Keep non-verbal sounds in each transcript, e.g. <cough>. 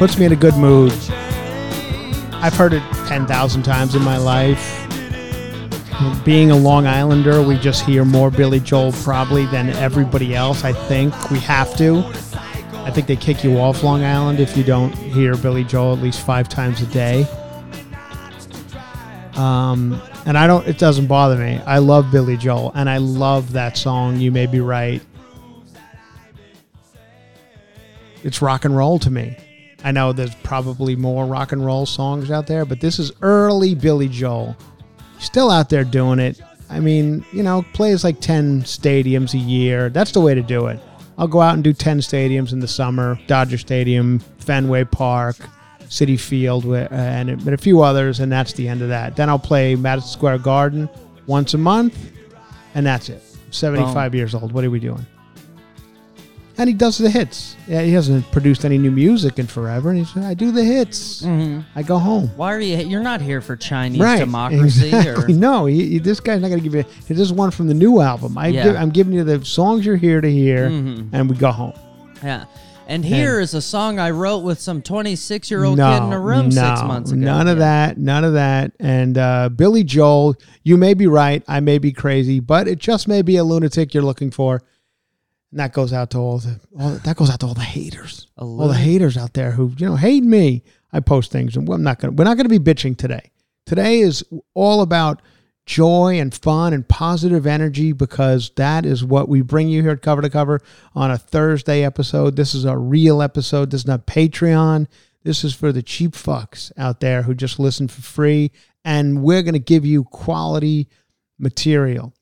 Puts me in a good mood. I've heard it 10,000 times in my life. Being a Long Islander, we just hear more Billy Joel probably than everybody else. I think we have to. I think they kick you off Long Island if you don't hear Billy Joel at least five times a day. Um, and I don't. It doesn't bother me. I love Billy Joel, and I love that song. You may be right. It's rock and roll to me. I know there's probably more rock and roll songs out there, but this is early Billy Joel. Still out there doing it. I mean, you know, plays like 10 stadiums a year. That's the way to do it. I'll go out and do 10 stadiums in the summer Dodger Stadium, Fenway Park, Citi Field, uh, and, and a few others, and that's the end of that. Then I'll play Madison Square Garden once a month, and that's it. 75 years old. What are we doing? And he does the hits. Yeah, he hasn't produced any new music in forever. And he's, I do the hits. Mm-hmm. I go home. Why are you? You're not here for Chinese right. democracy, <laughs> exactly. or No, he, he- this guy's not going to give you. This is one from the new album. I Yeah. give, I'm giving you the songs you're here to hear, Mhm. and we go home. yeah. And here is a song I wrote with some 26 year old kid in a room no, six months ago. None of Yeah. that. None of that. And uh, Billy Joel, you may be right. I may be crazy, but it just may be a lunatic you're looking for. And that goes out to all the all, that goes out to all the haters, all the haters out there who you know hate me. I post things, and I'm not gonna. We're not gonna be bitching today. Today is all about joy and fun and positive energy because that is what we bring you here at Cover to Cover on a Thursday episode. This is a real episode. This is not Patreon. This is for the cheap fucks out there who just listen for free. And we're going to give you quality material.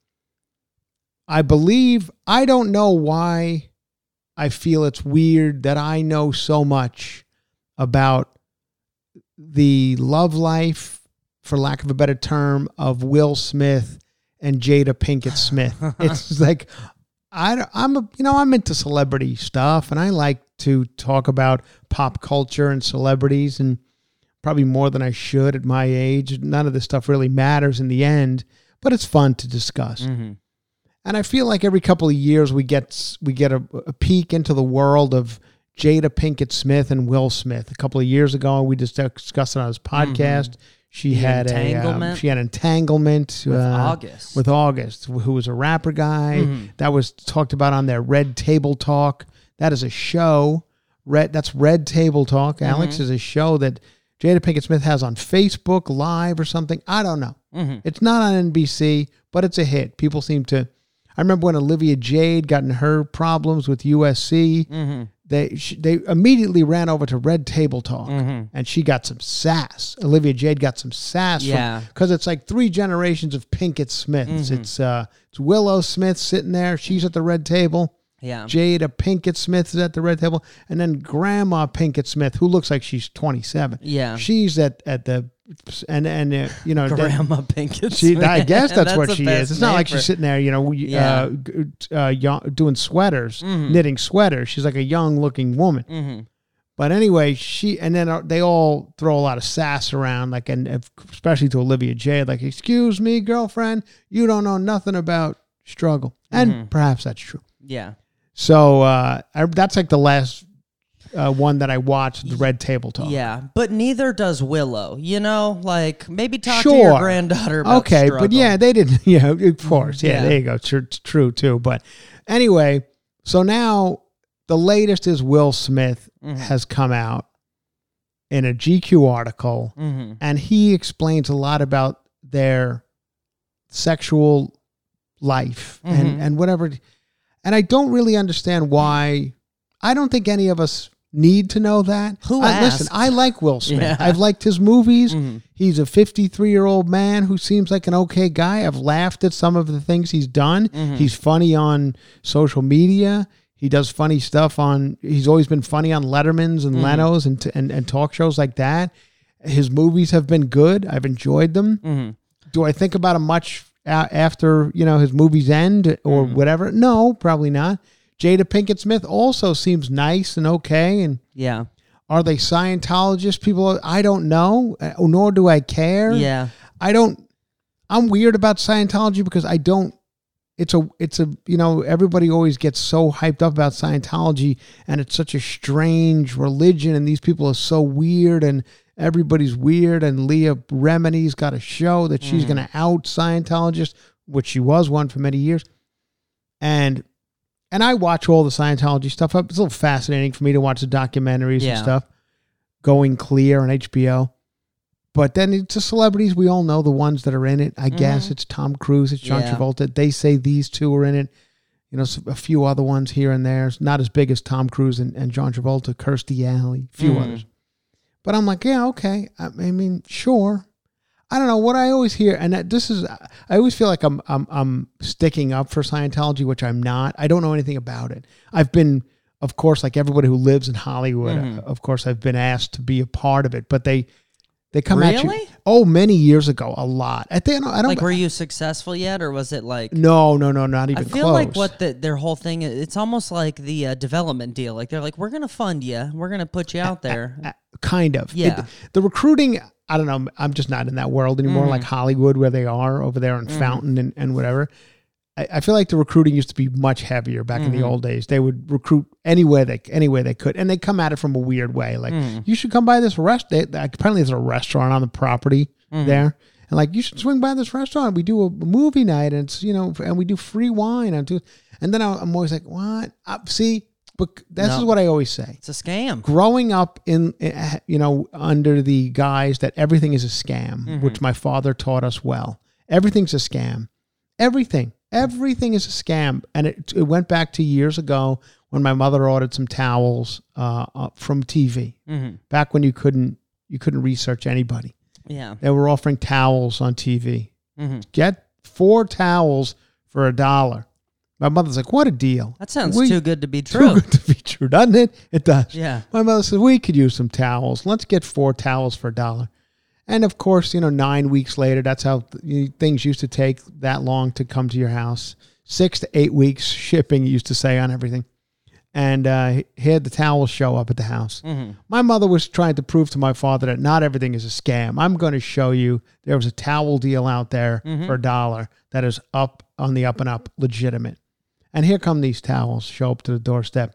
I believe, I don't know why I feel it's weird that I know so much about the love life, for lack of a better term, of Will Smith and Jada Pinkett Smith. <laughs> it's like I, I'm a, you know I'm into celebrity stuff, and I like to talk about pop culture and celebrities, and probably more than I should at my age. None of this stuff really matters in the end, but it's fun to discuss. Mhm. And I feel like every couple of years we get we get a, a peek into the world of Jada Pinkett Smith and Will Smith. A couple of years ago, we just discussed it on his podcast. She Mm-hmm. The had a um, entanglement? she had entanglement With uh, August. with August, who was a rapper guy. Mhm. That was talked about on their Red Table Talk. That is a show. Red that's Red Table Talk. Alex Mm-hmm. is a show that Jada Pinkett Smith has on Facebook Live or something. I don't know. Mhm. It's not on NBC, but it's a hit. People seem to. I remember when Olivia Jade got in her problems with USC. Mhm. They she, they immediately ran over to Red Table Talk, Mhm. and she got some sass. Olivia Jade got some sass. Yeah. because it's like three generations of Pinkett Smiths. Mhm. It's uh, it's Willow Smith sitting there. She's at the red table. Yeah. Jade, Jada Pinkett Smith is at the red table, and then Grandma Pinkett Smith, who looks like she's 27. Yeah. she's at at the and and uh, you know, that- Grandma Pinkett. she, I guess <laughs> that's, what she is. It's not like she's sitting there, you know, Yeah. uh, uh, yo- doing sweaters, Mhm. knitting sweaters. She's like a young looking woman. Mhm. But anyway, she and then uh, they all throw a lot of sass around, like and uh, especially to Olivia Jade, like, "Excuse me, girlfriend, you don't know nothing about struggle," and Mhm. perhaps that's true. Yeah. So uh, I, that's like the last uh, one that I watched, the Red Table Talk. Yeah, but neither does Willow. You know, like maybe talk to your granddaughter. About okay, but yeah, they didn't. <laughs> Yeah, of course. Yeah, Yeah. there you go. True, true too. But anyway, so now the latest is Will Smith Mhm. has come out in a GQ article, Mhm. and he explains a lot about their sexual life Mhm. and and whatever. And I don't really understand why. I don't think any of us need to know that. Who I, listen. I like Will Smith. Yeah. I've liked his movies. Mhm. He's a 53 year old man who seems like an okay guy. I've laughed at some of the things he's done. Mhm. He's funny on social media. He does funny stuff on. He's always been funny on Letterman's and Mhm. Leno's and, t- and and talk shows like that. His movies have been good. I've enjoyed them. Mhm. Do I think about him much after you know his movies end or Mhm. whatever? No, probably not. Jada Pinkett Smith also seems nice and okay and. Yeah. Are they Scientologists? People, I don't know, uh, nor do I care. Yeah. I don't. I'm weird about Scientology because I don't. It's a. It's a. You know, everybody always gets so hyped up about Scientology, and it's such a strange religion, and these people are so weird, and everybody's weird. And Leah Remini's got a show that she's Mm. going to out Scientologists, which she was one for many years, and. And I watch all the Scientology stuff. Up. It's a little fascinating for me to watch the documentaries Yeah. and stuff. Going Clear on HBO. But then it's the celebrities we all know the ones that are in it. I guess Mhm. it's Tom Cruise, it's John Yeah. Travolta. They say these two are in it. You know, a few other ones here and there. It's not as big as Tom Cruise and, and John Travolta, Kirstie Alley, a few Mhm. others. But I'm like, yeah, okay. I, I mean, sure. I don't know what I always hear, and that, this is I always feel like I'm I'm I'm sticking up for Scientology, which I'm not. I don't know anything about it. I've been, of course, like everybody who lives in Hollywood. Mhm. uh, Of course, I've been asked to be a part of it, but they they come at you. Oh, many years ago, a lot. I think I don't. Like, were you successful yet, or was it like? no, no, no, not even I feel close. like what the, their whole thing is, it's almost like the uh, development deal. Like they're like, we're gonna fund you, we're gonna put you out there. Uh, <laughs> kind of. Yeah. It- the recruiting, I don't know. I'm just not in that world anymore, Mhm. like Hollywood, where they are over there in Mhm. Fountain and, and whatever. I, I feel like the recruiting used to be much heavier back in the Mhm. old days. They would recruit anywhere they any way they could, and they come at it from a weird way. Like Mhm. you should come by this restaurant. Apparently, there's a restaurant on the property Mhm. there, and like you should swing by this restaurant. We do a movie night, and it's you know, and we do free wine and do. And then I'm always like, what? Uh, see, but this No. is what I always say It's a scam. growing up in eh, you know under the guise that everything is a scam Mhm. which my father taught us well everything's a scam everything everything is a scam and it, it went back to years ago when my mother ordered some towels uh, uh, from tv hmm back when you couldn't you couldn't research anybody Yeah. they were offering towels on tv hmm get four towels for a dollar my mother's like what a deal That sounds We- too good to be <laughs> true. too good to be true doesn't it it does Yeah. my mother said, We could use some towels. Let's get four towels for a dollar. And of course, you know, nine weeks later, that's how th- things used to take that long to come to your house. Six to eight weeks shipping, used to say on everything. And uh, he had the towels show up at the house. hmm My mother was trying to prove to my father that not everything is a scam. I'm going to show you there was a towel deal out there Mhm. for a dollar that is up on the up and up, legitimate. And here come these towels show up to the doorstep,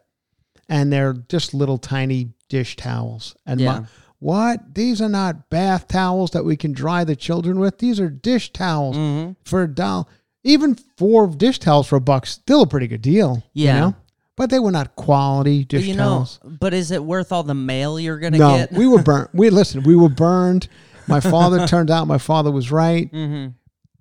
and they're just little tiny dish towels. And my- Yeah. What? These are not bath towels that we can dry the children with. These are dish towels hmm for a dollar. Even four dish towels for a buck, still a pretty good deal. Yeah. You know? But they were not quality dish But you towels. know, but is it worth all the mail you're gonna No, get? we were <laughs> burnt. We listen. We were burned. My father <laughs> turned out. My father was right. hmm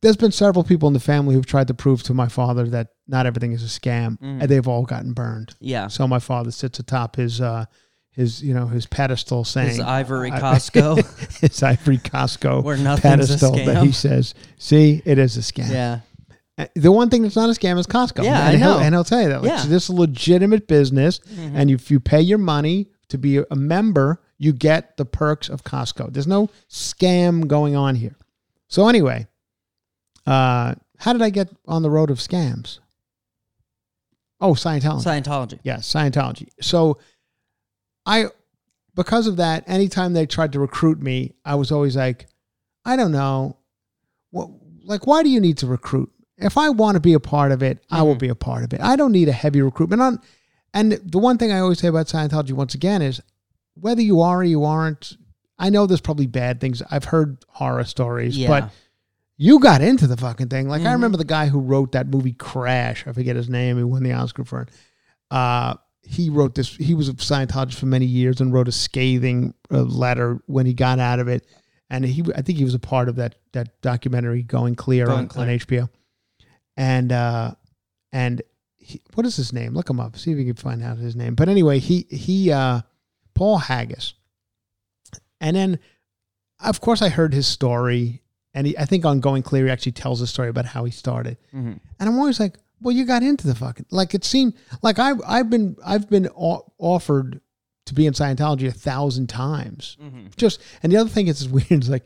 There's been several people in the family who've tried to prove to my father that not everything is a scam, Mhm. and they've all gotten burned. Yeah. So my father sits atop his, uh, his, you know, his pedestal, saying <laughs> His ivory Costco, his ivory Costco where nothing's a pedestal that he says, "See, it is a scam." Yeah. Uh, The one thing that's not a scam is Costco. Yeah, and I he'll- and he'll tell you that. Like, Yeah. so this is a legitimate business, Mhm. and if you pay your money to be a member, you get the perks of Costco. There's no scam going on here. So anyway, uh, how did I get on the road of scams? Oh, Scientology. Scientology. Yes, Scientology. So I because of that, anytime they tried to recruit me, I was always like, I don't know. What like why do you need to recruit? If I want to be a part of it, I will be a part of it. I don't need a heavy recruitment on and the one thing I always say about Scientology once again is whether you are or you aren't, I know there's probably bad things. I've heard horror stories, Yeah. but you got into the fucking thing. Like I remember the guy who wrote that movie Crash. I forget his name. He won the Oscar for it. Uh, he wrote this. He was a Scientologist for many years and wrote a scathing uh, letter when he got out of it. And he, I think he was a part of that that documentary Going Clear, Going on, Clear. on HBO. And uh, and he, what is his name? Look him up. See if you can find out his name. But anyway, he he uh, Paul Haggis. And then, of course, I heard his story, and he, I think on Going Clear, he actually tells a story about how he started. Mhm. And I'm always like, well, you got into the fucking like it seemed like I I've been I've been offered to be in Scientology a thousand times. Just and the other thing is, is weird. Is like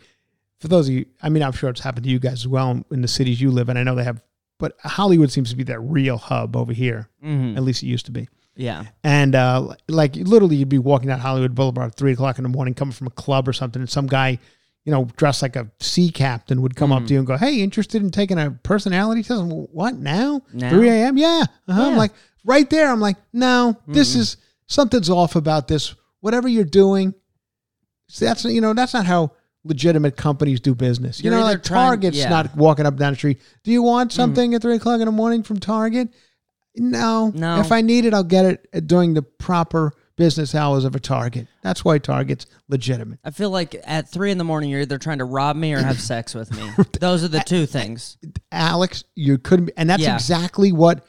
for those of you, I mean, I'm sure it's happened to you guys as well in, in the cities you live in. I know they have, but Hollywood seems to be that real hub over here. Mhm. At least it used to be. Yeah. And uh, like literally, you'd be walking down Hollywood Boulevard at three o'clock in the morning, coming from a club or something, and some guy, you know, dressed like a sea captain would come up to you and go, "Hey, interested in taking a personality test?" I'm, what now? Now? Three a.m. Yeah. Uh-huh. I'm like right there. I'm like, no, this is something's off about this. Whatever you're doing, that's you know that's not how legitimate companies do business. You You're know, like trying- Target's yeah. Mm-hmm. not walking up down the street. Do you want something at three o'clock in the morning from Target? No. No. If I need it, I'll get it during the proper business hours of a Target. That's why Target's legitimate. I feel like at three in the morning, you're either trying to rob me or have <laughs> sex with me. <laughs> Those are the two things. Alex, you couldn't, be, and that's Yeah. exactly what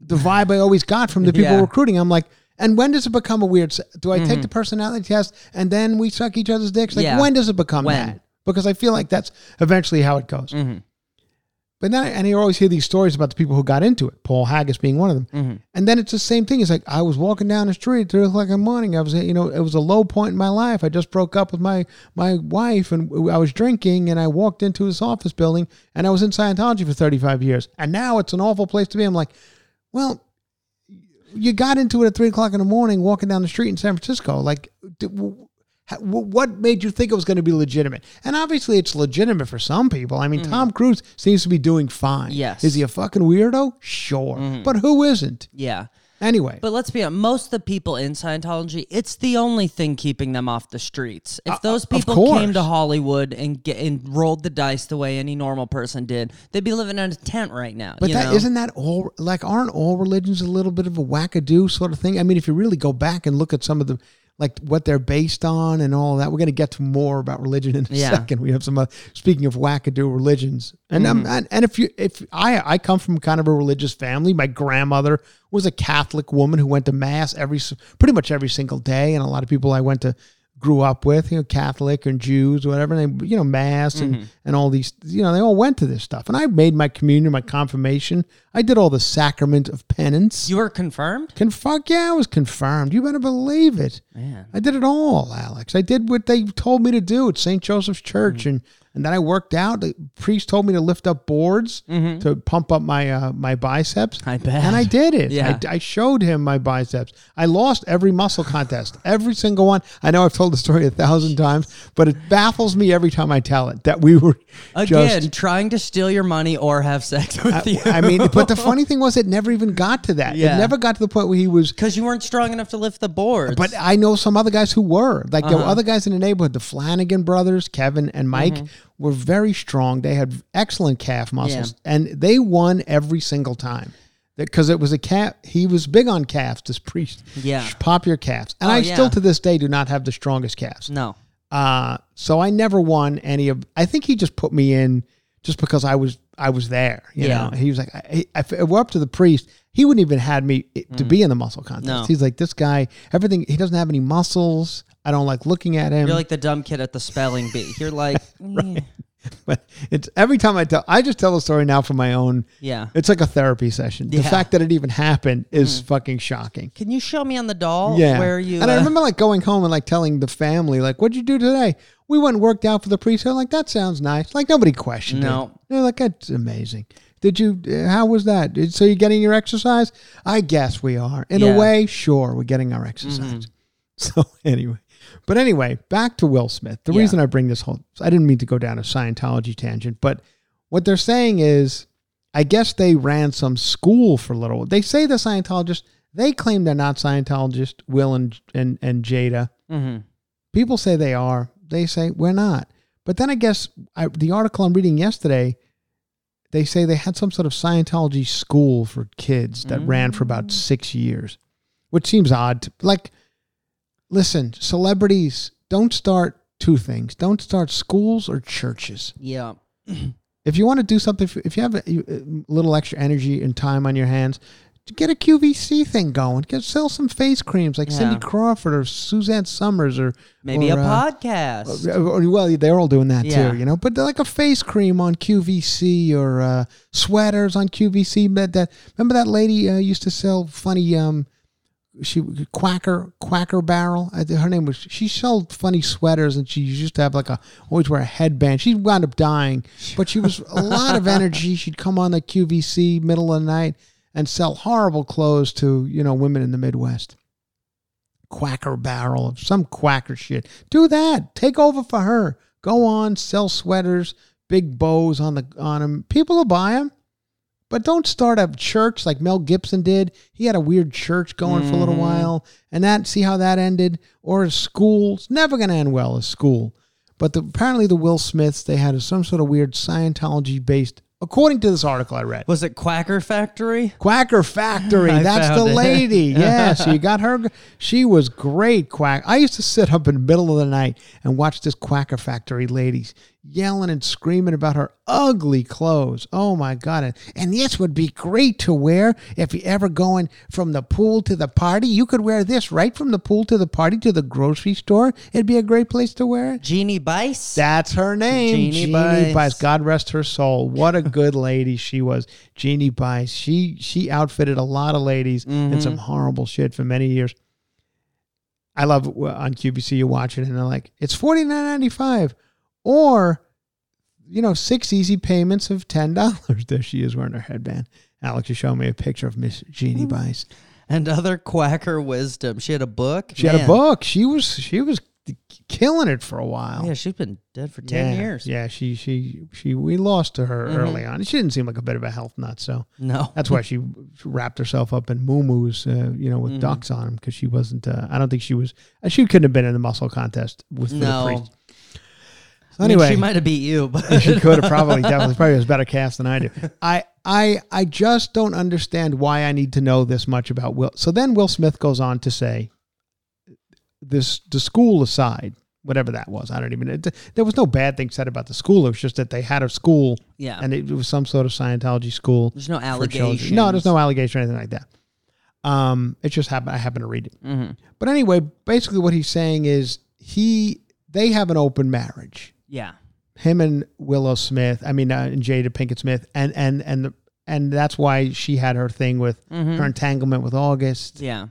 the vibe I always got from the people Yeah. recruiting. I'm like, and when does it become a weird? se- Do I Mm-hmm. take the personality test and then we suck each other's dicks? Like, Yeah. when does it become When? that? Because I feel like that's eventually how it goes. But then, and you always hear these stories about the people who got into it. Paul Haggis being one of them. Mm-hmm. And then it's the same thing. It's like I was walking down the street at three o'clock in the morning. I was, you know, it was a low point in my life. I just broke up with my my wife, and I was drinking. And I walked into this office building, and I was in Scientology for thirty five years. And now it's an awful place to be. I'm like, well, you got into it at three o'clock in the morning, walking down the street in San Francisco. Like, d- w- ha- w- what made you think it was going to be legitimate? And obviously, it's legitimate for some people. I mean, Tom Cruise seems to be doing fine. Yes. Is he a fucking weirdo? Sure. But who isn't? Yeah. Anyway. But let's be honest, most of the people in Scientology, it's the only thing keeping them off the streets. If those Uh, of people came to Hollywood and get and rolled the dice the way any normal person did, they'd be living in a tent right now. But you that not that all like aren't all religions a little bit of a wackadoo sort of thing? I mean, if you really go back and look at some of the like what they're based on and all that, we're going to get to more about religion in a Yeah. second. We have some uh, speaking of wackadoo religions, and um, Mm-hmm. and, and if you if I I come from kind of a religious family, my grandmother was a Catholic woman who went to mass every pretty much every single day, and a lot of people I went to grew up with, you know, Catholic and Jews, whatever, and they, you know, mass and, Mm-hmm. and all these, you know, they all went to this stuff. And I made my communion, my confirmation. I did all the sacrament of penance. you were confirmed? Can fuck yeah, I was confirmed. You better believe it. Man. I did it all, Alex. I did what they told me to do at St. Joseph's Church, Mm-hmm. and and then I worked out. The priest told me to lift up boards to pump up my uh, my biceps. Mm-hmm. I bet. and I did it. Yeah. I, I showed him my biceps. I lost every muscle contest, every single one. I know I've told the story a thousand times, but it baffles me every time I tell it that we were Again, just. trying to steal your money or have sex with you. I mean, but the <laughs> funny thing was, it never even got to that. Yeah. It never got to the point where he was because you weren't strong enough to lift the boards. But I know some other guys who were. Like there were Uh-huh. other guys in the neighborhood. The Flanagan brothers, Kevin and Mike, Mm-hmm. Were very strong. They had excellent calf muscles, and they won every single time. Because it was a calf, he was big on calves. This <laughs> priest, Yeah. pop your calves, and Oh, I yeah. still to this day do not have the strongest calves. no. Uh, so I never won any of. I think he just put me in just because I was I was there. You Yeah. know, he was like, I, I, if it were up to the priest, he wouldn't even had me to be in the muscle contest. Mm. No. He's like, this guy, everything. He doesn't have any muscles. I don't like looking at him. You're like the dumb kid at the spelling bee. You're like, <laughs> "Eh, but it's every time I tell, I just tell the story now for my own. Yeah. It's like a therapy session. The fact that it even happened is fucking shocking. Can you show me on the doll Yeah. where you? and I uh, remember like going home and like telling the family, like, what'd you do today? We went and worked out for the priest. They're like, that sounds nice. Like nobody questioned No. it. They're like, that's amazing. Did you, uh, how was that? So you're getting your exercise? I guess we are. In Yeah. Mm-hmm. a way, sure, we're getting our exercise. <laughs> So anyway, but anyway, back to Will Smith. The Yeah. reason I bring this whole, I didn't mean to go down a Scientology tangent, but what they're saying is, I guess they ran some school for a little. They say the Scientologists, they claim they're not Scientologists, Will and and, and Jada. mhm. People say they are. They say we're not. But then I guess I, the article I'm reading yesterday, they say they had some sort of Scientology school for kids that ran for about six years, which seems odd. To, like, listen, celebrities don't start two things: don't start schools or churches. Yeah. <clears throat> If you want to do something, if you have a, a little extra energy and time on your hands, get a QVC thing going. Get sell some face creams like Cindy Crawford or Suzanne Somers or Maybe or, a uh, podcast. or- well, they're all doing that Yeah. too, you know. But like a face cream on QVC or uh, sweaters on QVC. That, that remember that lady uh, used to sell funny um, she Quacker Quacker Barrel. Her name was. She sold funny sweaters, and she used to have like a always wear a headband. She wound up dying, but she was a lot of energy. She'd come on the QVC middle of the night and sell horrible clothes to you know women in the Midwest. Quacker Barrel, some quacker shit. Do that. Take over for her. Go on, sell sweaters, big bows on the on them. People will buy them. But don't start a church like Mel Gibson did. He had a weird church going for a little mm-hmm. while, and that see how that ended. Or a school. It's never going to end well. A school. But the, apparently the Will Smiths they had some sort of weird Scientology based. According to this article I read, Was it Quacker Factory? Quacker Factory. <laughs> That's the it. lady. <laughs> Yeah. So you got her. She was great. Quack. I used to sit up in the middle of the night and watch this Quacker Factory lady yelling and screaming about her ugly clothes. Oh my God. And, and this would be great to wear if you're ever going from the pool to the party. You could wear this right from the pool to the party to the grocery store. It'd be a great place to wear it. Jeannie Bice? That's her name. Jeannie Jeannie, Bice. Bice. God rest her soul. What a good <laughs> lady she was. Jeannie Bice. She she outfitted a lot of ladies in some horrible shit for many years. I love uh, on QVC you watch it and they're like, it's forty nine ninety five, or you know, six easy payments of ten dollars. <laughs> There she is wearing her headband. Alex is showing me a picture of Miss Jeannie Bice. and other Quacker wisdom. She had a book. She had a book. She was she was killing it for a while. Yeah, she's been dead for ten yeah, years. Yeah, she she she we lost to her Mhm. early on. She didn't seem like a bit of a health nut, so No. that's why she wrapped herself up in moo-moos, uh, you know, with Mhm. ducks on them because she wasn't. Uh, I don't think she was. Uh, she couldn't have been in the muscle contest with for the No. So I mean, anyway, she might have beat you, but she could have <laughs> probably definitely probably has better cast than I do. I I I just don't understand why I need to know this much about Will. So then Will Smith goes on to say, this the school aside, whatever that was, I don't even. It, there was no bad thing said about the school. It was just that they had a school yeah. and it was some sort of Scientology school. There's no for allegations. No, there's no allegation or anything like that. Um, it just happened. I happened to read it. hmm But anyway, basically, what he's saying is he they have an open marriage Yeah. him and Willow Smith. I mean, uh, and Jada Pinkett Smith, and and and the, and that's why she had her thing with Mhm. her entanglement with August. Yeah.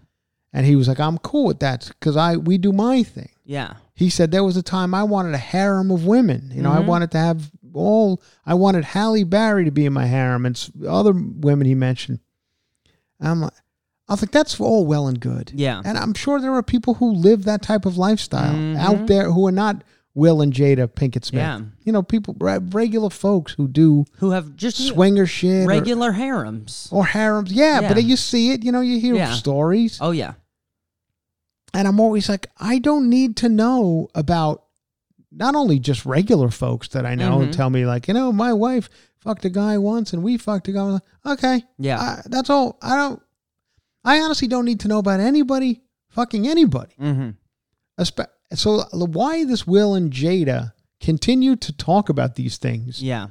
And he was like, "I'm cool with that because I we do my thing." Yeah. He said there was a time I wanted a harem of women. You know, I Mhm. wanted to have all. I wanted Halle Berry to be in my harem and other women he mentioned. I'm like, I was like, that's all well and good. Yeah. And I'm sure there are people who live that type of lifestyle Mhm. out there who are not Will and Jada Pinkett Smith. Yeah. You know, people, regular folks who do Who have just swinger shit or- regular harems. or, harems. Yeah, Yeah. but you see it, you know, you hear Yeah. stories. Oh yeah. And I'm always like, I don't need to know about not only just regular folks that I know and Mhm. tell me, like, you know, my wife fucked a guy once and we fucked a guy. Okay. Yeah. I- that's all. I don't, I honestly don't need to know about anybody fucking anybody. mm-hmm. Espe- So why this Will and Jada continue to talk about these things Yeah.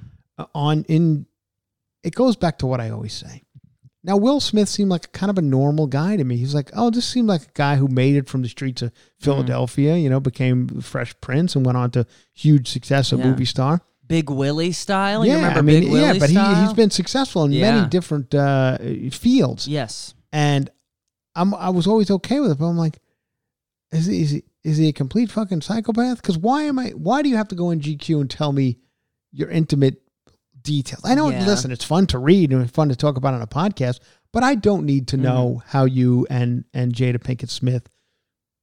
on in it goes back to what I always say. Now Will Smith seemed like kind of a normal guy to me. He's like, oh, this seemed like a guy who made it from the streets of Philadelphia, you know, became Fresh Prince and went on to huge success, a Yeah. movie star. Big Willie style. you yeah, remember I mean, Big Willie yeah, but he, style? he's been successful in Yeah. many different uh, fields. yes. and I'm I was always okay with it, but I'm like, is he is he, is he a complete fucking psychopath? Because why am I? Why do you have to go in GQ and tell me your intimate details? I know. Yeah. Listen, it's fun to read and fun to talk about on a podcast, but I don't need to know Mm-hmm. how you and and Jada Pinkett Smith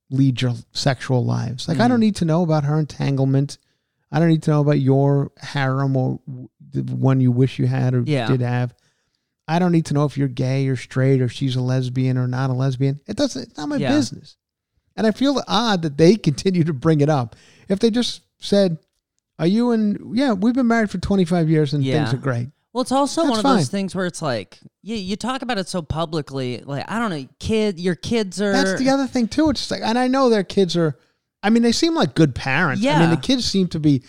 lead your sexual lives. Like I Mm-hmm. don't need to know about her entanglement. I don't need to know about your harem or the one you wish you had or Yeah. did have. I don't need to know if you're gay or straight or she's a lesbian or not a lesbian. It doesn't. It's not my Yeah. business. And I feel odd that they <laughs> continue to bring it up. If they just said, "Are you and Yeah, we've been married for 25 years and Yeah. things are great. Well, it's also That's one of fine. those things where it's like you you talk about it so publicly. Like I don't know, kid, your kids are. That's the other thing too. It's just like, and I know their kids are. I mean, they seem like good parents. I mean, Yeah. the kids seem to be,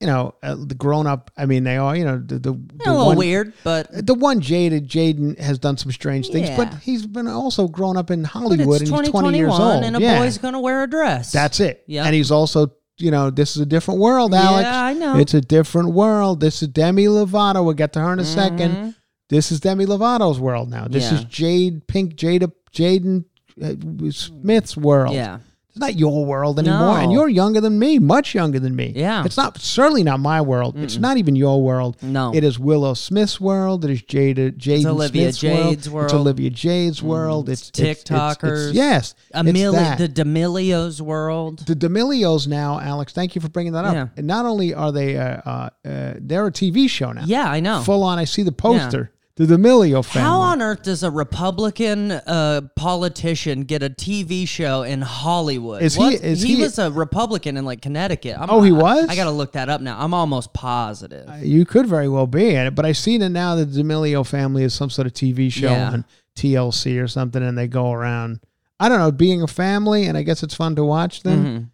you know, uh, the grown up. I mean, they are. You know, the the, a little one, weird, but The one Jaded Jaden has done some strange things, but he's been also grown up in Hollywood it's and he's 20 years 2021 old. and a yeah. boy's gonna wear a dress. That's it. Yeah. And he's also, you know, this is a different world, Alex. Yeah, I know. It's a different world. This is Demi Lovato. We'll get to her in a second. Mhm. This is Demi Lovato's world now. This Yeah. is Jade Pink Jada Jaden uh, Smith's world. Yeah. It's not your world anymore. And you're younger than me, much younger than me. Yeah. It's not certainly not my world. It's not even your world. No. It is Willow Smith's world. It is Jada Jaden Olivia Smith's Jade's world. It's. Olivia Jade's world. It's, it's, it's- it's- TikTokers. yes. it's the D'Amelio's world. The D'Amelios now, Alex. Thank you for bringing that up. Yeah. And not only are they, uh, uh, uh, they're a TV show now. Yeah, I know. Full on. I see the poster. The D'Amelio family. How on earth does a Republican uh, politician get a TV show in Hollywood? Is he- is he he- was a Republican in like Connecticut. I'm, Oh, he was? I, got to look that up now. I'm almost positive. You could very well be in it, but I seen it now that the D'Amelio family is some sort of TV show Yeah. on TLC or something, and they go around. I don't know, being a family, and I guess it's fun to watch them. Mhm.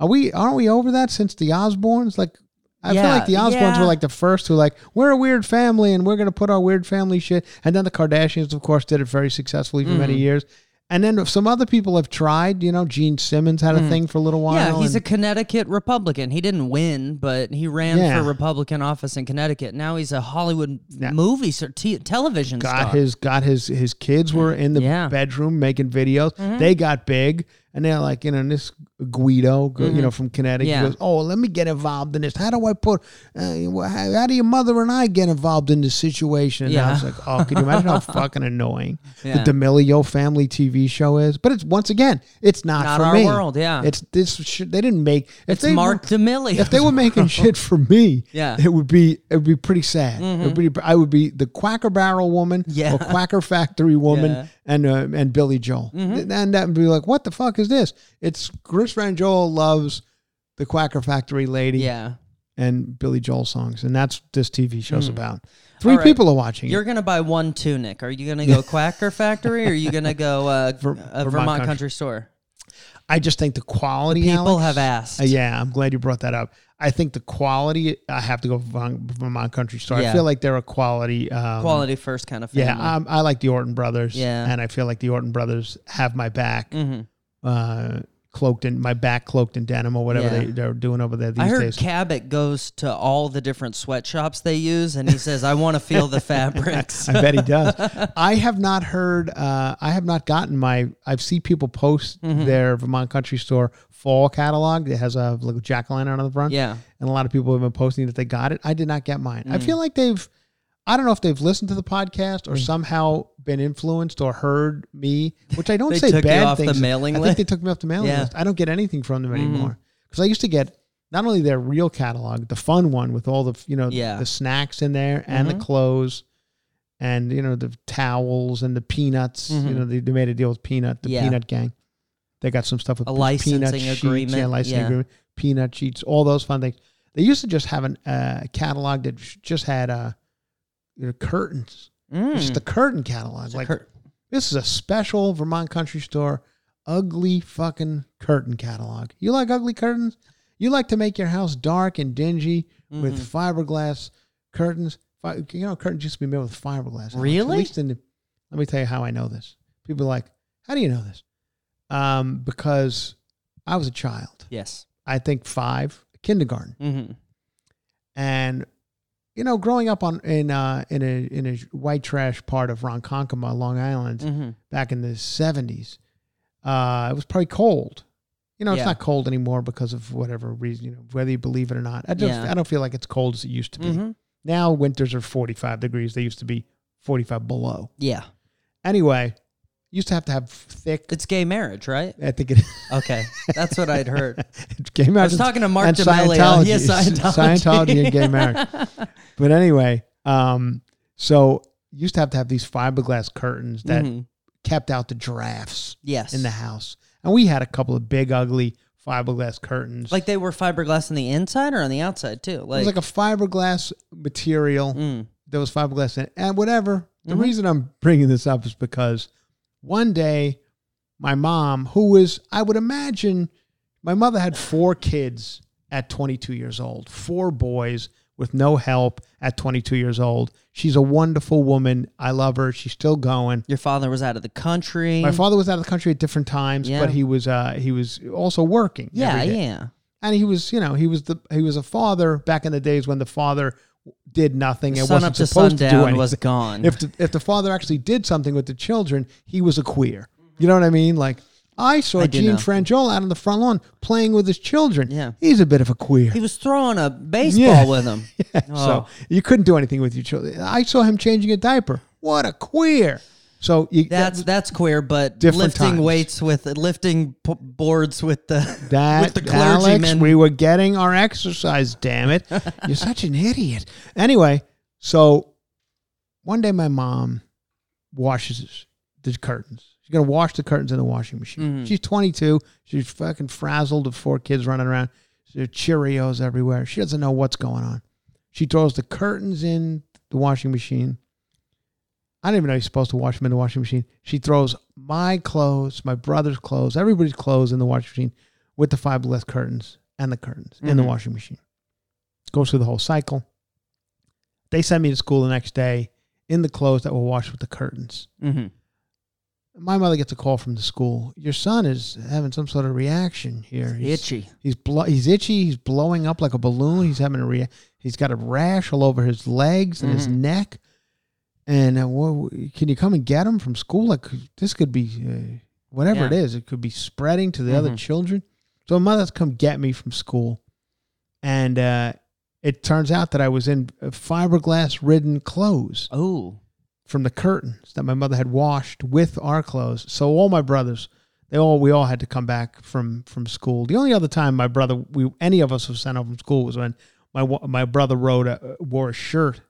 Are we? Aren't we over that since the Osbournes? Like, I feel like the Osbournes yeah. were like the first who like we're a weird family, and we're gonna put our weird family shit. And then the Kardashians, of course, did it very successfully for Mm-hmm. many years. And then some other people have tried. You know, Gene Simmons had a thing for a little while. Yeah, he's a Connecticut Republican. He didn't win, but he ran Yeah. for Republican office in Connecticut. Now he's a Hollywood Yeah. movie star, t- television got star. his got his his kids were in the Yeah. bedroom making videos. Mm-hmm. They got big, and they're like, you know, and this Guido, go- you know, from Connecticut, Mm-hmm. Yeah. goes, "Oh, let me get involved in this. How do I put? Uh, how, how do your mother and I get involved in this situation?" And I was like, "Oh, can you imagine how <laughs> fucking annoying Yeah. the D'Amelio family TV show is?" But it's once again, it's not, Not for our me. world, yeah. it's this. Shit, they didn't make. If it's they Mark were- D'Amelio. if they were making <laughs> shit for me, Yeah. Mm-hmm. it would be it would be pretty sad. It would be I would be the Quacker Barrel woman Yeah. or Quacker Factory woman Yeah. Mm-hmm. And uh, and Billy Joel, and that would be like, what the fuck is this? It's Chris Van Joel loves the Quacker Factory lady yeah. and Billy Joel songs, and that's this TV show's about. Three Mm. Right. people are watching You're it. gonna buy one tunic. Are you gonna go <laughs> Quacker Factory or are you gonna go uh, Ver- Vermont Vermont, Country. Country. Store? I just think the quality. People Alex- have asked. Uh, yeah, I'm glad you brought that up. I think the quality. I have to go Vermont, Vermont Country Store. I feel like they're a quality. Um, Quality first kind of family. Yeah, um, I like the Orton brothers. Yeah. and I feel like the Orton brothers have my back, Mhm. uh, cloaked in my back, cloaked in denim or whatever Yeah. they, they're doing over there these I heard days. Cabot goes to all the different sweatshops they use, and he says, "I want to feel the <laughs> fabrics." I bet he does. <laughs> I have not heard. Uh, I have not gotten my. I've seen people post Mm-hmm. their Vermont Country Store fall catalog. It has a like jack o' lantern on the front. yeah, and a lot of people have been posting that they got it. I did not get mine. Mm. I feel like they've, I don't know if they've listened to the podcast or somehow been influenced or heard me, which I don't say took you bad off the things. mailing I list? think they took me off the mailing Yeah. Mm-hmm. list. I don't get anything from them anymore because I used to get not only their real catalog, the fun one with all the you know Yeah. Mm-hmm. the snacks in there and the clothes. And you know the towels and the peanuts. You know they, they made a deal with Peanut, the Mm-hmm. Yeah. Peanut Gang. They got some stuff with A peanut licensing sheets, agreement, yeah, licensing yeah. agreement, peanut sheets, all those fun things. They used to just have a uh, catalog that just had uh, you know, curtains, just the curtain catalog. Like Mm. cur- this is a special Vermont Country Store ugly fucking curtain catalog. You like ugly curtains? You like to make your house dark and dingy Mm-hmm. with fiberglass curtains? Fi- You know, curtains used to be made with fiberglass. Really? At least in the, let me tell you how I know this. People are like, how do you know this? Um, because I was a child. yes. I think five, kindergarten. hmm And you know, growing up on in uh, in a in a white trash part of Ronkonkoma, Long Island, Mm-hmm. back in the seventies, uh, it was probably cold. You know, it's not cold anymore because of whatever reason. You know, whether you believe it or not. I just Yeah. I don't feel like it's cold as it used to be. Mm-hmm. Now winters are forty five degrees. They used to be forty five below. Yeah. Anyway, used to have to have thick. It's gay marriage, right? I think it Okay. That's what I'd heard. <laughs> gay marriage. I was talking to Mark. Scientology. Yes, Scientology. Scientology and gay marriage. <laughs> But anyway, um, so used to have to have these fiberglass curtains that Mhm. kept out the drafts Yes. in the house, and we had a couple of big, ugly fiberglass curtains. Like they were fiberglass on the inside or on the outside too? it Like, was like a fiberglass material. mm, There was fiberglass in it, and whatever. The Mhm. reason I'm bringing this up is because one day, my mom, who was, I would imagine, my mother had four kids at 22 years old, four boys with no help at 22 years old. She's a wonderful woman. I love her. She's still going. your father was out of the country. My father was out of the country at different times, Yeah. but he was uh, he was also working. Yeah, yeah. and he was you know he was the he was a father back in the days when the father did nothing and Sun wasn't up to supposed to do anything. was gone. If the, if the father actually did something with the children, he was a queer. You know what I mean? Like I saw I Gene know. Franjola out on the front lawn playing with his children. Yeah. he's a bit of a queer. he was throwing a baseball Yeah. with him. <laughs> So Oh. you couldn't do anything with your children. I saw him changing a diaper. What a queer! So you, That's that's queer, but lifting times. weights with lifting p- boards with the <laughs> That with the Alex, clergyman. we were getting our exercise. Damn it! <laughs> You're such an idiot. Anyway, so one day my mom washes the curtains. She's gonna wash the curtains in the washing machine. Mhm. She's 22. She's fucking frazzled with four kids running around. There are Cheerios everywhere. She doesn't know what's going on. She throws the curtains in the washing machine. I didn't even know you're supposed to wash them in the washing machine. She throws my clothes, my brother's clothes, everybody's clothes in the washing machine with the fiberglass curtains and the curtains in the Mhm. washing machine. Goes through the whole cycle. They send me to school the next day in the clothes that were washed with the curtains. hmm My mother gets a call from the school. Your son is having some sort of reaction here. He's, itchy. He's blo- he's itchy. He's blowing up like a balloon. He's having a rea- He's got a rash all over his legs and his Mhm. neck. And uh, wha- can you come and get him from school? Like this could be uh, whatever it Yeah. is. It could be spreading to the other Mhm. children. So my mother's come get me from school, and uh, it turns out that I was in uh, fiberglass ridden clothes Oh, from the curtains that my mother had washed with our clothes. So all my brothers, they all we all had to come back from from school. The only other time my brother, we any of us was sent home from school was when my my brother rode a, wore a shirt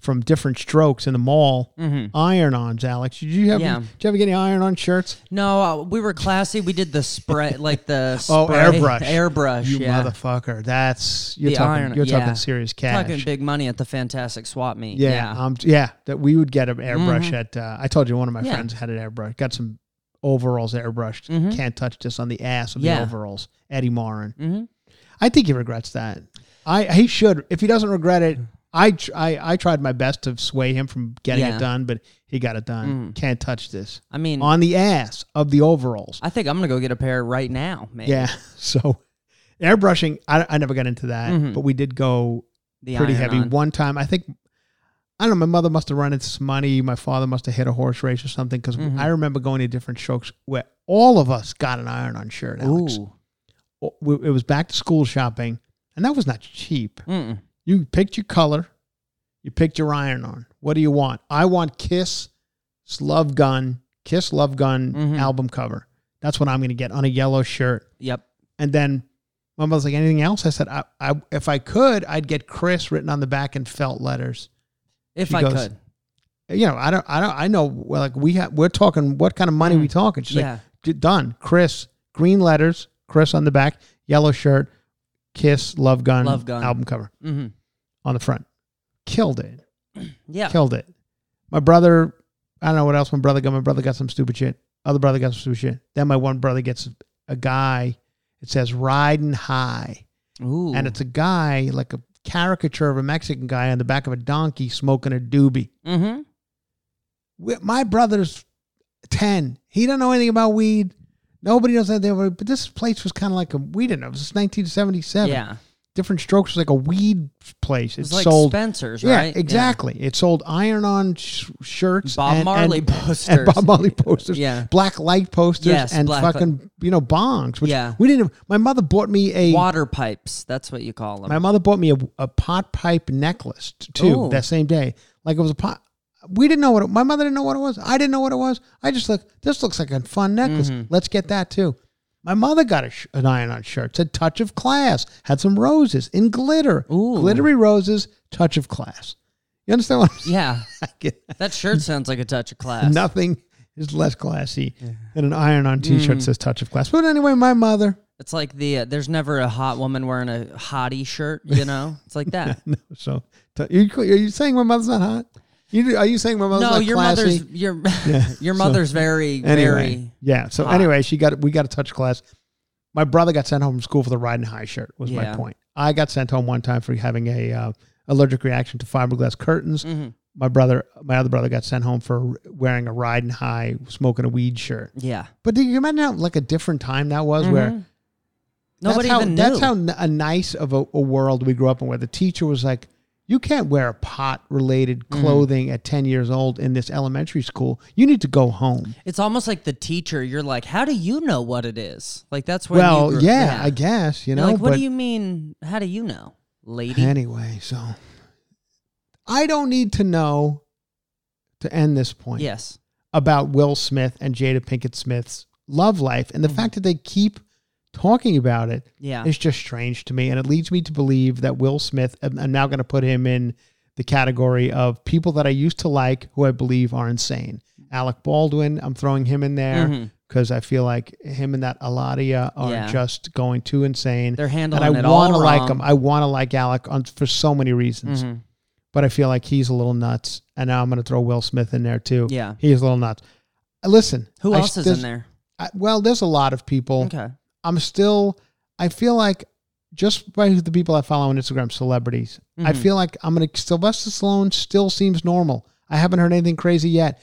from different strokes in the mall. hmm Iron ons, Alex. Did you ever? Yeah. Did you ever get any iron on shirts? no, uh, we were classy. We did the spray, <laughs> like the Oh, airbrush. airbrush. You yeah, motherfucker. That's you're The talking. iron- you're yeah. talking serious cash. talking big money at the Fantastic Swap Meet. Yeah, Yeah, um, yeah. That we would get an airbrush Mhm. at. Uh, I told you one of my friends had an airbrush. Got some overalls airbrushed. Mhm. Can't touch this on the ass of the overalls. Eddie Morin. hmm I think he regrets that. I he should. If he doesn't regret it, I tr- I, I tried my best to sway him from getting Yeah. it done, but he got it done. Mhm. Can't touch this I mean, on the ass of the overalls. I think I'm gonna go get a pair right now. Maybe. Yeah. <laughs> So airbrushing, I, I never got into that, Mhm. but we did go the pretty heavy. on. One time, I think, I don't know, my mother must have run into some money. My father must have hit a horse race or something because Mhm. I remember going to different strokes where all of us got an iron on shirt. Alex. Ooh. O- we- It was back to school shopping, and that was not cheap. Mm-mm. You picked your color, you picked your iron on. What do you want? I want Kiss Love Gun, Kiss Love Gun Mhm. album cover. That's what I'm going to get on a yellow shirt. Yep. And then my mother's like, anything else? I said, I, I, if I could, I'd get Chris written on the back in felt letters. If She I goes, could. You know, I don't, I don't, I know. Well, like we have, we're talking. What kind of money we Mm. talking? She's Yeah. like, done. Chris, green letters, Chris on the back, yellow shirt, Kiss Love Gun, Love Gun. album cover hmm on the front. Killed it. <clears throat> Yeah. Killed it. My brother, I don't know what else my brother got. My brother got some stupid shit. Other brother got some stupid shit. Then my one brother gets a guy. It says riding high. Ooh. and it's a guy like a caricature of a Mexican guy on the back of a donkey smoking a doobie. Mm-hmm. My brother's ten. He don't know anything about weed. Nobody knows anything about it. But this place was kind of like a we didn't know. It was 1977. Yeah. Different strokes. It was like a weed place. It It's like sold. Spencer's, yeah, right? exactly. It sold iron-on sh- shirts, Bob and, Marley and, <laughs> posters. and Bob Marley <laughs> posters, Yeah. black light posters, Yes, and fucking you know bongs. Which Yeah. we didn't. My mother bought me a. Water pipes. That's what you call them. My mother bought me a, a pot pipe necklace too Ooh. that same day. Like it was a pot. We didn't know what it, my mother didn't know what it was. I didn't know what it was. I just look. This looks like a fun necklace. Mm-hmm. Let's get that too. My mother got a sh- an iron-on shirt. Said "Touch of Class." Had some roses in glitter. Ooh. Glittery roses. Touch of class. You understand what I'm <laughs> saying? yeah. That shirt sounds like a touch of class. Nothing is less classy than an iron-on T-shirt Mm. says "Touch of Class." But anyway, my mother. It's like the uh, there's never a hot woman wearing a hottie shirt, you know? It's like that. <laughs> No, so t- you, are you saying my mother's not hot? You, are you saying my mother's no, your classy? mother's your <laughs> <laughs> your so- mother's very anyway, very yeah. So hot. anyway, she got we got a touch class. My brother got sent home from school for the riding high shirt. Was my point. I got sent home one time for having a uh, allergic reaction to fiberglass curtains. Mhm. My brother, my other brother, got sent home for wearing a riding high, smoking a weed shirt. yeah. But do you imagine how like a different time that was? Where Mhm. Nobody that's how, even knew. That's how n- a nice of a, a world we grew up in, where the teacher was like, "You can't wear pot related Mm-hmm. clothing at ten years old in this elementary school. You need to go home." it's almost like the teacher. You're like, how do you know what it is? Like that's where. well, you grew- yeah, I guess you You're know. like, what do you mean? How do you know, lady? anyway, so I don't need to know to end this point yes. about Will Smith and Jada Pinkett Smith's love life, and the fact that they keep talking about it Mm-hmm. Yeah. is just strange to me, and it leads me to believe that Will Smith. I'm now going to put him in the category of people that I used to like, who I believe are insane. Alec Baldwin, I'm throwing him in there because I feel like him and that Aladia are Yeah. just going too insane. They're handling and I all wanna like him. I want to like Alec on, for so many reasons, Mhm. but I feel like he's a little nuts. And now I'm going to throw Will Smith in there too. Yeah. he's a little nuts. Listen, Who I- else is in there? I, well, there's a lot of people. Okay. I'm still, I feel like just by the people I follow on Instagram, celebrities, I Mhm. feel like I'm going to, Sylvester Stallone still seems normal. I haven't heard anything crazy yet.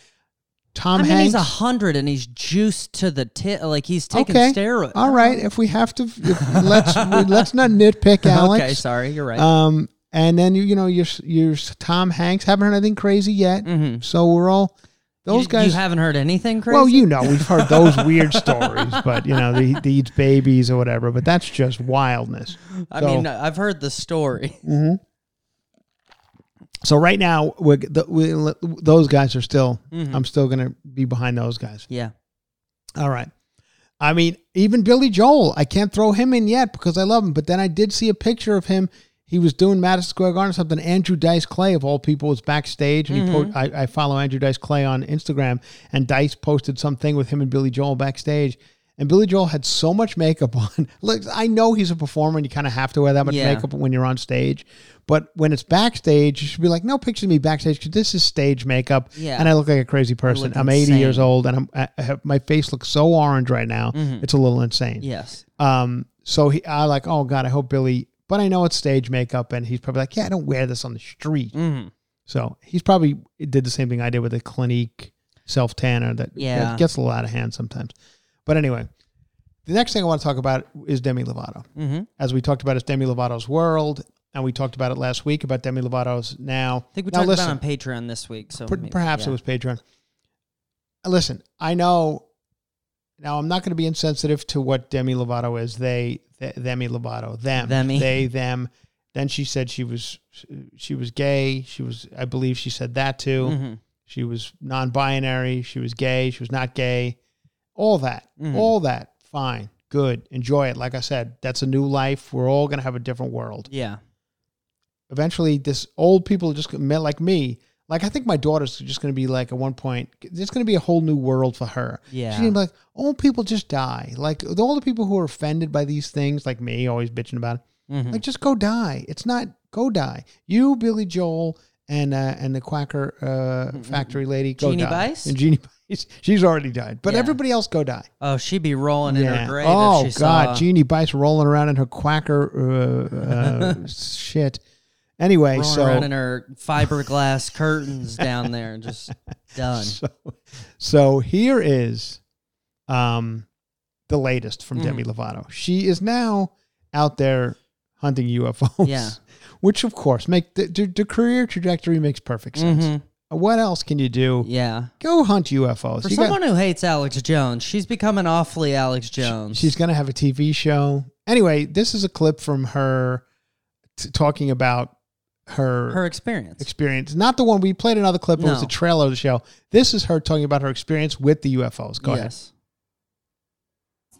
Tom I mean, Hanks. he's a hundred and he's juiced to the tip. Like he's taking okay. steroids. All right. If we have to, if, <laughs> let's, let's not nitpick <laughs> Alex. Okay, sorry, you're right. Um, and then you, you know, you're, you're Tom Hanks. Haven't heard anything crazy yet. Mhm. So we're all, those you, guys. You haven't heard anything crazy. Well, you know, we've heard those <laughs> weird stories, but you know, they, they eats babies or whatever. But that's just wildness. I so- mean, I've heard the story. So right now, we're, the, we, those guys are still. Mhm. I'm still going to be behind those guys. Yeah. All right. I mean, even Billy Joel, I can't throw him in yet because I love him. But then I did see a picture of him. He was doing Madison Square Garden or something. Andrew Dice Clay, of all people, was backstage, and he po- I, I follow Andrew Dice Clay on Instagram, and Dice posted something with him and Billy Joel backstage. And Billy Joel had so much makeup <laughs> on. Look, I know he's a performer, and you kind of have to wear that much Yeah. makeup when you're on stage. But when it's backstage, you should be like, no pictures of me backstage because this is stage makeup, Yeah. and I look like a crazy person. I'm 80 years old, and I'm have, my face looks so orange right now. Mhm. It's a little insane. Yes. Um. So he, I like, oh god, I hope Billy. But I know it's stage makeup, and he's probably like, yeah, I don't wear this on the street. hmm So he's probably did the same thing I did with a Clinique self tanner that, Yeah. that gets a little out of hand sometimes. But anyway, the next thing I want to talk about is Demi Lovato. hmm As we talked about, it's Demi Lovato's world, and we talked about it last week about Demi Lovato's now. I think we now talked listen, about it on Patreon this week. So per- maybe- perhaps yeah. it was Patreon. Listen, I know. Now I'm not going to be insensitive to what Demi Lovato is. They, th- Demi Lovato, them, Themi. they, them. Then she said she was she was gay. She was, I believe, she said that too. Mhm. She was non-binary. She was gay. She was not gay. All that, Mhm. all that, fine, good, enjoy it. Like I said, that's a new life. We're all going to have a different world Yeah. eventually this old people just met like me like i think my daughter's just going to be like at one point there's going to be a whole new world for her Yeah. she's going to be like old people just die like all the people who are offended by these things like me always bitching about it Mhm. like just go die it's not go die you billy joel and uh, and the quacker uh, factory lady go Jeannie die Bice? and Jeannie Bice <laughs> she's already died but Yeah. everybody else go die Oh, she'd be rolling in her grave. oh god saw, Jeannie Bice rolling around in her quacker uh, uh, <laughs> shit anyway so around in her fiberglass <laughs> curtains down there, and just <laughs> done. so, so here is um the latest from Mm-hmm. Demi Lovato. She is now out there hunting UFOs. Yeah. <laughs> Which of course make the, the, the career trajectory makes perfect sense. Mhm. What else can you do? Yeah. Go hunt UFOs. For You got- someone who hates Alex Jones, she's becoming awfully Alex Jones. She's going to have a TV show. Anyway, this is a clip from her t- talking about her, her experience. experience. Not the one we played another clip. It was No. the trailer of the show. This is her talking about her experience with the UFOs. Go ahead. yes.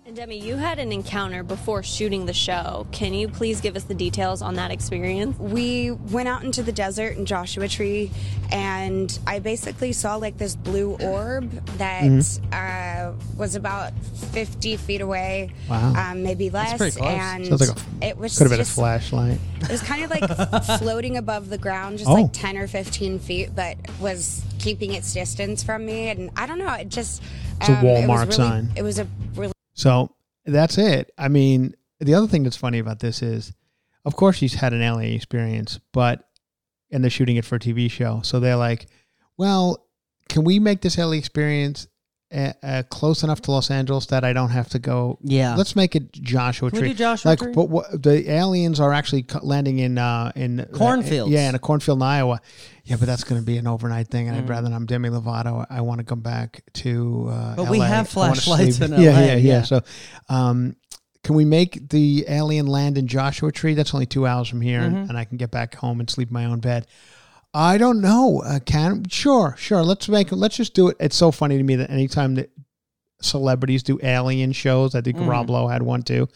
And Demi, you had an encounter before shooting the show. Can you please give us the details on that experience? we went out into the desert in Joshua Tree, and I basically saw like this blue orb that Mm-hmm. uh, was about 50 feet away, Wow. um, maybe less. pretty close. And Sounds like a- it was Could have been a just, flashlight. It was kind of like <laughs> floating above the ground, just Oh. like 10 or 15 feet, but was keeping its distance from me. And I don't know, it just. It's a um, it was Walmart really- sign. It was a really So that's it. I mean, the other thing that's funny about this is, of course, she's had an alien experience, but and they're shooting it for a TV show, so they're like, "Well, can we make this alien experience uh, uh, close enough to Los Angeles that I don't have to go? Yeah. let's make it Joshua Can Tree. do Joshua like, Tree? but what, the aliens are actually landing in uh, in Cornfields. yeah, in a cornfield in Iowa. Yeah, but that's going to be an overnight thing, and Mm. I'd rather I'm Demi Lovato. I want to come back to. Uh, But we have flashlights in <laughs> Yeah, yeah, yeah. yeah. So, um, can we make the alien land in Joshua Tree? That's only two hours from here, Mm-hmm. and, and I can get back home and sleep in my own bed. I don't know. Uh, can sure, sure. Let's make. Let's just do it. It's so funny to me that anytime that celebrities do alien shows, I think Mhm. Rob Lowe had one too.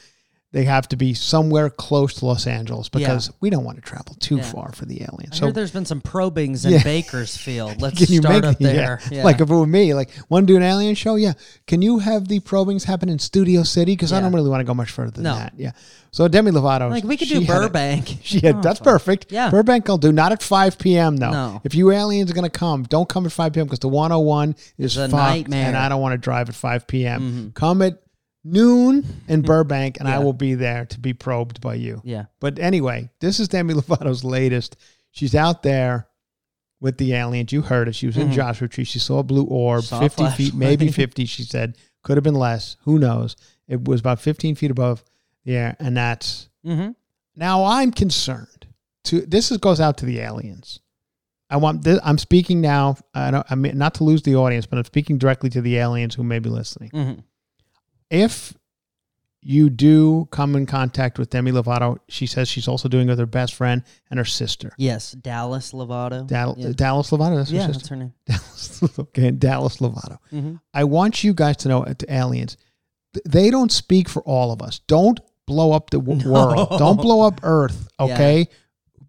They have to be somewhere close to Los Angeles because we don't want to travel too Yeah. far for the aliens. I So heard there's been some probings in Yeah. Bakersfield. <laughs> Let's start up yeah. there. <laughs> Yeah. Like if it were me, like want to do an alien show? Yeah. Can you have the probings happen in Studio City? Because I don't really want to go much further than No. that. Yeah. So Demi Lovato, like we could do had a- Burbank. <laughs> she had Oh, that's fine. perfect. Yeah. Burbank I'll do. Not at 5 p.m. though. No. If you aliens are gonna come, don't come at 5 p.m. because the 101 is It's a fucked, nightmare. and I don't want to drive at 5 p.m. Mhm. Come at noon in Burbank, and I will be there to be probed by you. Yeah. But anyway, this is Demi Lovato's latest. She's out there with the aliens. You heard it. She was in Mhm. Joshua Tree. She saw a blue orb, Saw 50 feet, maybe <laughs> 50, she said. Could have been less. Who knows? It was about 15 feet above the air, and that's Mm-hmm. now I'm concerned. To this is, goes out to the aliens. I want this, I'm speaking now. I don't. I mean, not to lose the audience, but I'm speaking directly to the aliens who may be listening. Mm-hmm. If you do come in contact with Demi Lovato, she says she's also doing it with her best friend and her sister, Yes, Dallas Lovato. Dal- yeah. Dallas Lovato. That's her yeah, sister. that's her name. <laughs> Dallas. okay, Dallas Lovato. Mm-hmm. I want you guys to know, uh, to aliens, they don't speak for all of us. Don't blow up the w- No. world. Don't blow up <laughs> Earth, Yeah. okay?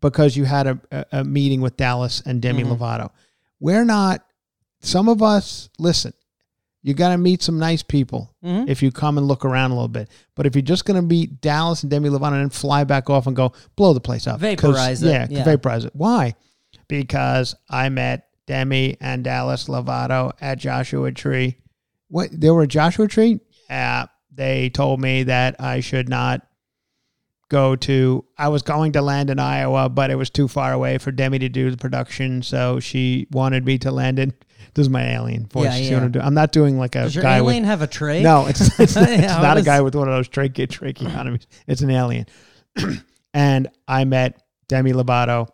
Because you had a, a, a meeting with Dallas and Demi Mhm. Lovato. We're not, some of us, listen, you got to meet some nice people Mhm. if you come and look around a little bit. But if you're just going to meet Dallas and Demi Lovato and then fly back off and go blow the place up, Vaporize it, Yeah, yeah. vaporize it. Why? Because I met Demi and Dallas Lovato at Joshua Tree. What? They were at Joshua Tree? Yeah. They told me that I should not go to. I was going to land in Iowa, but it was too far away for Demi to do the production, so she wanted me to land in. This is my alien voice. Yeah, yeah. I'm? I'm not doing like a Does your guy with alien have a tray? no, it's, <laughs> it's not, it's Yeah, not a guy with one of those trache- tracheotomies. <laughs> It's an alien. <clears throat> and I met Demi Lovato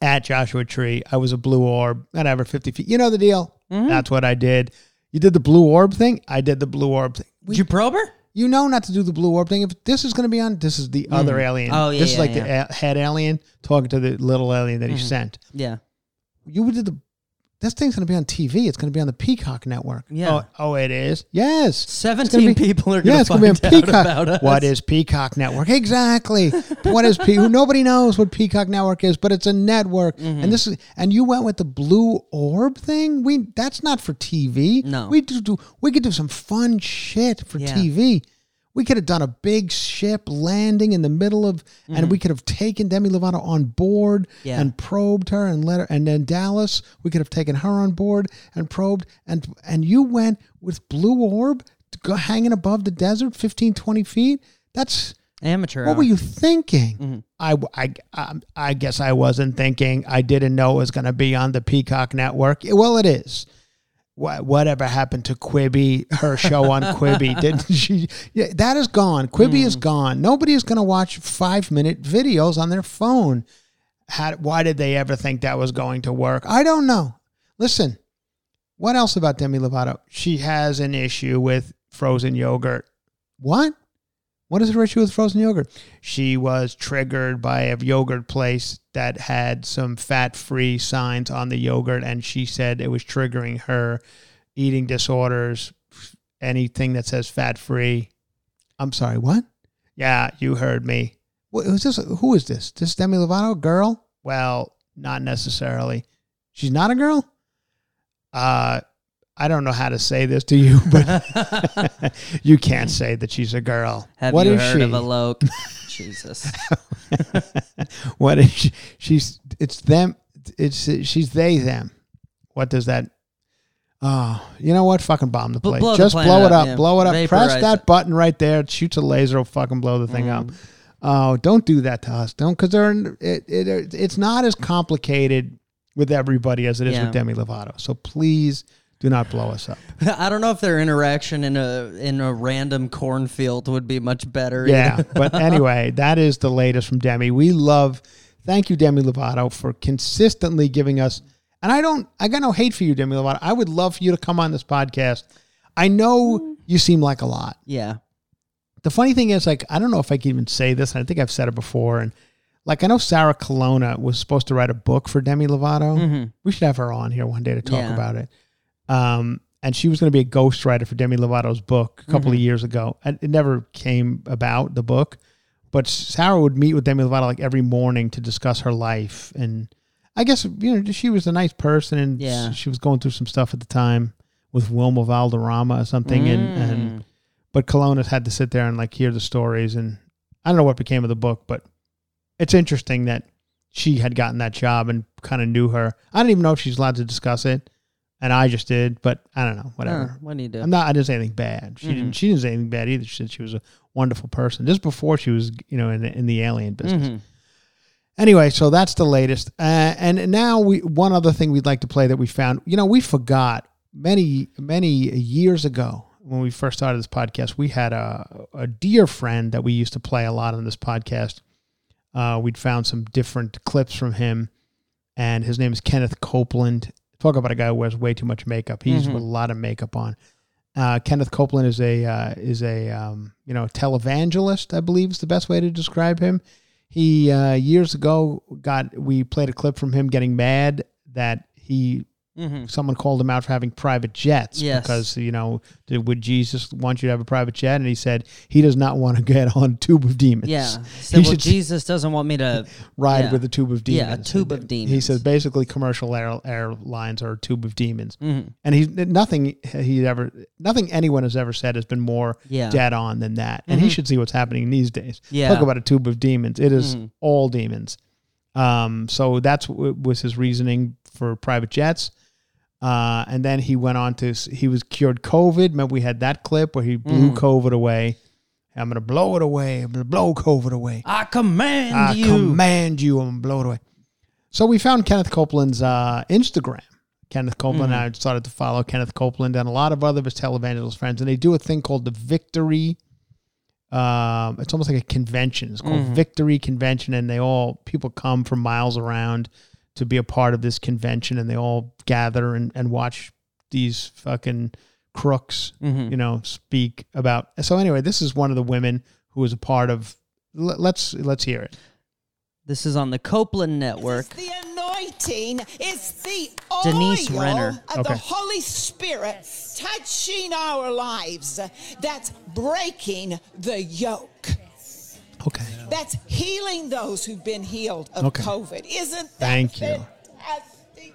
at Joshua Tree. I was a blue orb, whatever, 50 feet. You know the deal. Mhm. That's what I did. You did the blue orb thing. I did the blue orb thing. We- Did you probe her? you know not to do the blue orb thing. If this is going to be on, this is the other alien. Oh, yeah, This is like yeah. the a- head alien talking to the little alien that he Mhm. sent. Yeah. You did the. This thing's going to be on TV. It's going to be on the Peacock network. Yeah. Oh, oh it is. Yes. Seventeen be- people are going Yeah, to gonna find be on out Peacock. about us. What is Peacock Network? Exactly. <laughs> what is Pe- Nobody knows what Peacock Network is, but it's a network. Mm-hmm. And this is and you went with the blue orb thing. We that's not for TV. No. we do, do we could do some fun shit for Yeah. TV. We could have done a big ship landing in the middle of, and we could have taken Demi Lovato on board Mm-hmm. Yeah. and probed her and let her, and then Dallas, we could have taken her on board and probed, and and you went with Blue Orb to go hanging above the desert, 15, 20 feet. That's Amateur. what hour. were you thinking? Mm-hmm. I, I, I, I guess I wasn't thinking. I didn't know it was going to be on the Peacock Network. Well, it is. What whatever happened to Quibi, her show on <laughs> Quibi? Didn't she? Yeah, that is gone. Quibi is hmm. gone. Nobody is going to watch five minute videos on their phone. How, why did they ever think that was going to work? I don't know. Listen, what else about Demi Lovato? She has an issue with frozen yogurt. What? What is her issue with frozen yogurt? She was triggered by a yogurt place that had some fat free signs on the yogurt, and she said it was triggering her eating disorders, anything that says fat free. I'm sorry, what? Yeah, you heard me. What, who's this? Who is this? This Demi Lovato, girl? Well, not necessarily. She's not a girl? Uh, I don't know how to say this to you, but <laughs> you can't say that she's a girl. Have What you is heard she? of a loke? <laughs> Jesus. <laughs> what is she? She's it's them. It's she's they them. What does that? Oh, you know what? Fucking bomb the place. blow Just planet blow it up, up. yeah. Blow it up. Press that it. button right there. It shoots a laser. Will fucking blow the thing up. Mm. Oh, don't do that to us. Don't because they're it, it. It's not as complicated with everybody as it is Yeah. with Demi Lovato. So please do not blow us up. <laughs> I don't know if their interaction in a in a random cornfield would be much better. Yeah, <laughs> but anyway, that is the latest from Demi. We love. Thank you, Demi Lovato, for consistently giving us. And I don't. I got no hate for you, Demi Lovato. I would love for you to come on this podcast. I know you seem like a lot. yeah. The funny thing is, like, I don't know if I can even say this. I think I've said it before. And like, I know Sarah Colonna was supposed to write a book for Demi Lovato. Mhm. We should have her on here one day to talk Yeah. about it. Um, and she was going to be a ghostwriter for Demi Lovato's book a couple of years ago. And it never came about the book, but Sarah would meet with Demi Lovato like every morning to discuss her life. And I guess you know she was a nice person, and Yeah. she was going through some stuff at the time with Wilmer Valderrama or something, and Mm. and but Colonna's had to sit there and like hear the stories, and I don't know what became of the book, but it's interesting that she had gotten that job and kind of knew her. I don't even know if she's allowed to discuss it, and I just did, but I don't know, whatever. Huh, what do you do? I'm not. I didn't say anything bad. She Mhm. didn't. She didn't say anything bad either. She said she was a wonderful person. This before she was, you know, in the, in the alien business. Mhm. Anyway, so that's the latest. Uh, and now we one other thing we'd like to play that we found. You know, we forgot many many years ago when we first started this podcast. We had a a dear friend that we used to play a lot on this podcast. Uh, we'd found some different clips from him, and his name is Kenneth Copeland. Talk about a guy who wears way too much makeup. He's Mhm. with a lot of makeup on. Uh, Kenneth Copeland is a uh, is a um, you know televangelist. I believe is the best way to describe him. He uh, years ago got we played a clip from him getting mad that he Mhm. someone called him out for having private jets Yes. because you know did, would Jesus want you to have a private jet and he said he does not want to get <laughs> on a tube of demons. Yeah. <laughs> He well, should Jesus doesn't want me to. <laughs> ride yeah. with a tube of demons. Yeah, a tube of demons. He says basically commercial air, airlines are a tube of demons. Mhm. And he's nothing he ever nothing anyone has ever said has been more Yeah. dead on than that. And he Mhm. should see what's happening these days. Yeah. Talk about a tube of demons. It is Mhm. all demons. Um, so that's w- was his reasoning for private jets. Uh, and then he went on to he was cured COVID. Remember we had that clip where he blew Mhm. COVID away. I'm gonna blow it away. I'm gonna blow COVID away. I command I you. I command you and blow it away. So we found Kenneth Copeland's uh, Instagram. Kenneth Copeland Mm-hmm. and I started to follow Kenneth Copeland and a lot of other of his televangelist friends, and they do a thing called the Victory. Um, it's almost like a convention. It's called Mhm. Victory Convention, and they all people come from miles around to be a part of this convention, and they all gather and, and watch these fucking crooks Mhm. you know, speak about. So anyway, this is one of the women who was a part of. l- Let's let's hear it. This is on the Copeland Network. It's the anointing. It's the Denise oil Renner. of Okay. the Holy Spirit touching our lives. That's breaking the yoke. Okay. That's healing those who've been healed of Okay. COVID. Isn't that Thank you. fantastic?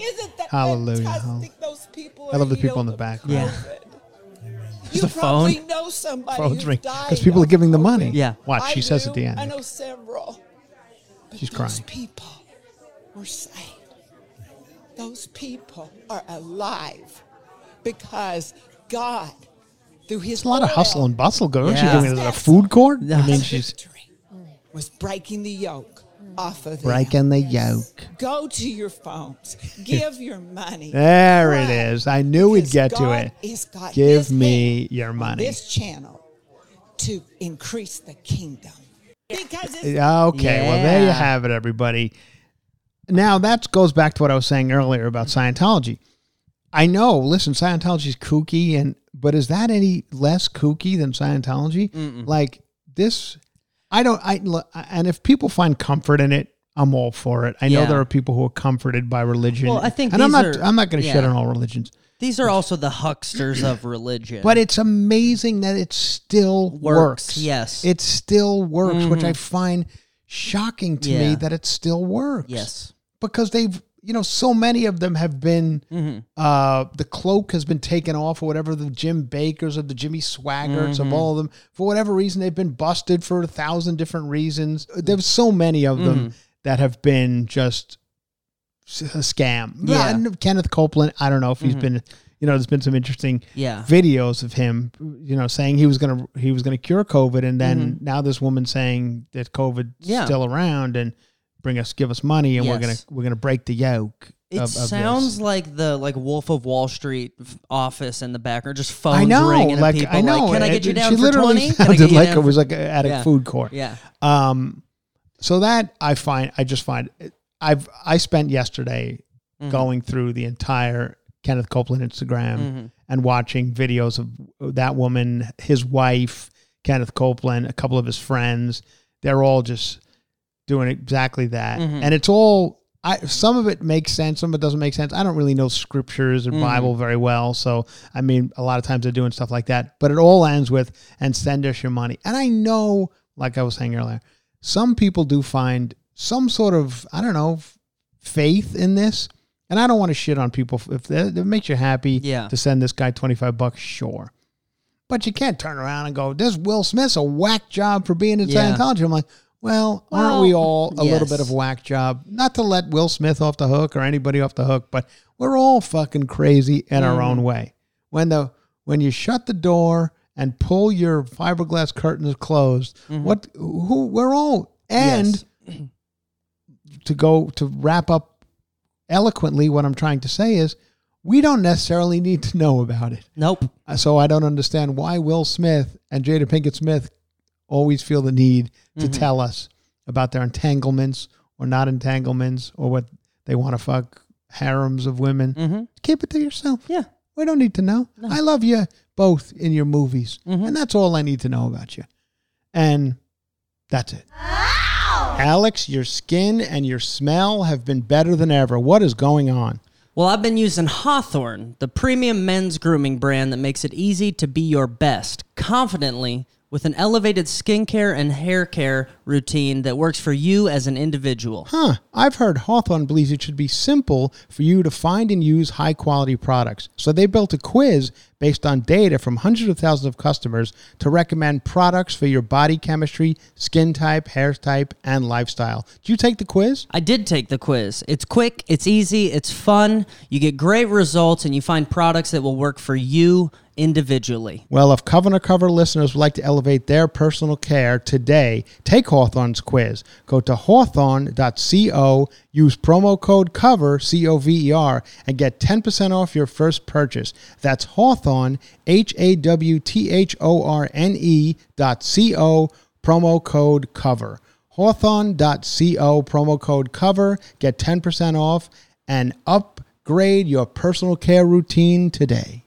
Isn't that Hallelujah. fantastic? Those people. I love the people in the back. background. COVID. You the probably phone. know somebody Phones who's ring died because people are of giving the money. Yeah. Watch. I She says at the end. I know several. But She's those crying. people were saved. Those people are alive because God, through His a lot of hustle and bustle going. She's Yeah. doing it at a food court. I mean, she's was breaking the yoke off of them. Breaking the yoke. Go to your phones. Give <laughs> your money. There it is. I knew we'd get to God it. got Give me your money. This channel to increase the kingdom. Because it's Okay, well there you have it, everybody. Now that goes back to what I was saying earlier about Scientology. I know, listen, Scientology's kooky, and but is that any less kooky than Scientology? Like this, I don't. I and if people find comfort in it, I'm all for it. I know there are people who are comforted by religion. Well, I think and I'm not. are- I'm not going to shit on all religions, These are also the hucksters of religion. but it's amazing that it still Works, works. yes. it still works, which I mm-hmm. find shocking to me that it still works. yes. because they've you know so many of them have been Mm-hmm. uh the cloak has been taken off or whatever the jim bakkers or the jimmy swaggarts Mm-hmm. of all of them for whatever reason they've been busted for a thousand different reasons there's so many of them Mm-hmm. that have been just a scam Yeah. Mm-hmm. Uh, kenneth copeland i don't know if he's been you know there's been some interesting Yeah. videos of him you know saying he was gonna he was gonna cure covid and then now this woman saying that covid's Mm-hmm. Yeah. still around and bring us give us money and we're gonna Yes. we're gonna break the yoke It of, of sounds this. like the like Wolf of Wall Street f- office in the background, just phones I know, ringing and like people I know. like, "Can I it- get you down she for literally 20? <laughs> Can I sounded you like down it for-" was like at a Yeah. food court. Yeah. Um, so that I find, I just find, I've I spent yesterday Mm-hmm. going through the entire Kenneth Copeland Instagram Mm-hmm. and watching videos of that woman, his wife, Kenneth Copeland, a couple of his friends. They're all just doing exactly that, Mm-hmm. and it's all. I, some of it makes sense, some of it doesn't make sense. I don't really know scriptures Mm-hmm. or Bible very well, so I mean, a lot of times they're doing stuff like that. But it all ends with "and send us your money." And I know, like I was saying earlier, some people do find some sort of I don't know faith in this, and I don't want to shit on people if that, if it makes you happy Yeah. to send this guy twenty five bucks. Sure, but you can't turn around and go, "This Will Smith's a whack job for being in Yeah. Scientology." I'm like. Well, aren't we all a little bit of a whack job? Not to let Will Smith off the hook or anybody off the hook, but we're all fucking crazy in our Mm. own way. When the when you shut the door and pull your fiberglass curtains closed, what who we're all and Mm-hmm. Yes. <clears throat> to go to wrap up eloquently what I'm trying to say is we don't necessarily need to know about it. Nope. Uh, So I don't understand why Will Smith and Jada Pinkett Smith always feel the need to Mm-hmm. tell us about their entanglements or not entanglements or what they want to fuck harems of women. Mm-hmm. Keep it to yourself. Yeah. We don't need to know. I love you both in your movies, Mm-hmm. and that's all I need to know about you. And that's it. Alex, your skin and your smell have been better than ever. What is going on? Well, I've been using Hawthorne, the premium men's grooming brand that makes it easy to be your best confidently with an elevated skincare and hair care routine that works for you as an individual. Huh. I've heard Hawthorne believes it should be simple for you to find and use high quality products. So they built a quiz based on data from hundreds of thousands of customers to recommend products for your body chemistry, skin type, hair type, and lifestyle. Did you take the quiz? I did take the quiz. It's quick, it's easy, it's fun. You get great results and you find products that will work for you individually. Well, if Cover to Cover listeners would like to elevate their personal care today, take Hawthorne's quiz. Go to hawthorne.co, use promo code COVER, C O V E R, and get 10% off your first purchase. That's Hawthorne, H A W T H O R N E dot C O, promo code COVER. Hawthorne.co, promo code COVER, get 10% off and upgrade your personal care routine today.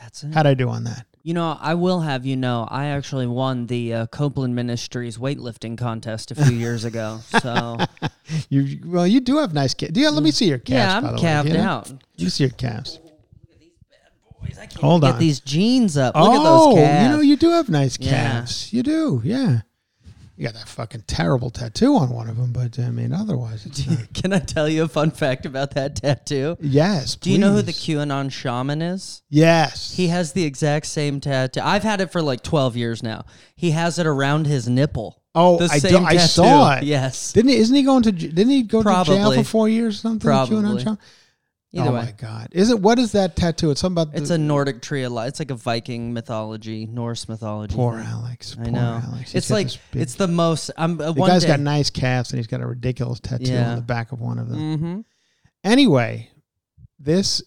That's it. How'd I do on that? You know, I will have you know, I actually won the uh, Copeland Ministries weightlifting contest a few <laughs> years ago. So, <laughs> You well, you do have nice calves. Do you, let me see your calves. yeah, I'm the calved way. Do you know? out. Let me see your calves. Hold Get on. these jeans up. Look oh, at those calves. you know you do have nice Yeah. calves. You do, yeah. You got that fucking terrible tattoo on one of them, but I mean, otherwise, it's not. Uh, <laughs> Can I tell you a fun fact about that tattoo? yes. Do you know who the please. QAnon shaman is? Yes. He has the exact same tattoo. I've had it for like 12 years now. He has it around his nipple. Oh, the I, do, same I tattoo. saw it. Yes. Didn't he? Isn't he going to? j- Didn't he go to jail Probably. for four years or something? QAnon Probably. Either oh way. my god! Is it what is that tattoo? It's something about It's the, a Nordic tree of life. It's like a Viking mythology, Norse mythology. poor. Alex. I poor know. Alex. He's It's like big- it's the most. I'm uh, the guy's day. got nice calves and he's got a ridiculous tattoo Yeah. on the back of one of them. mm-hmm. Anyway, this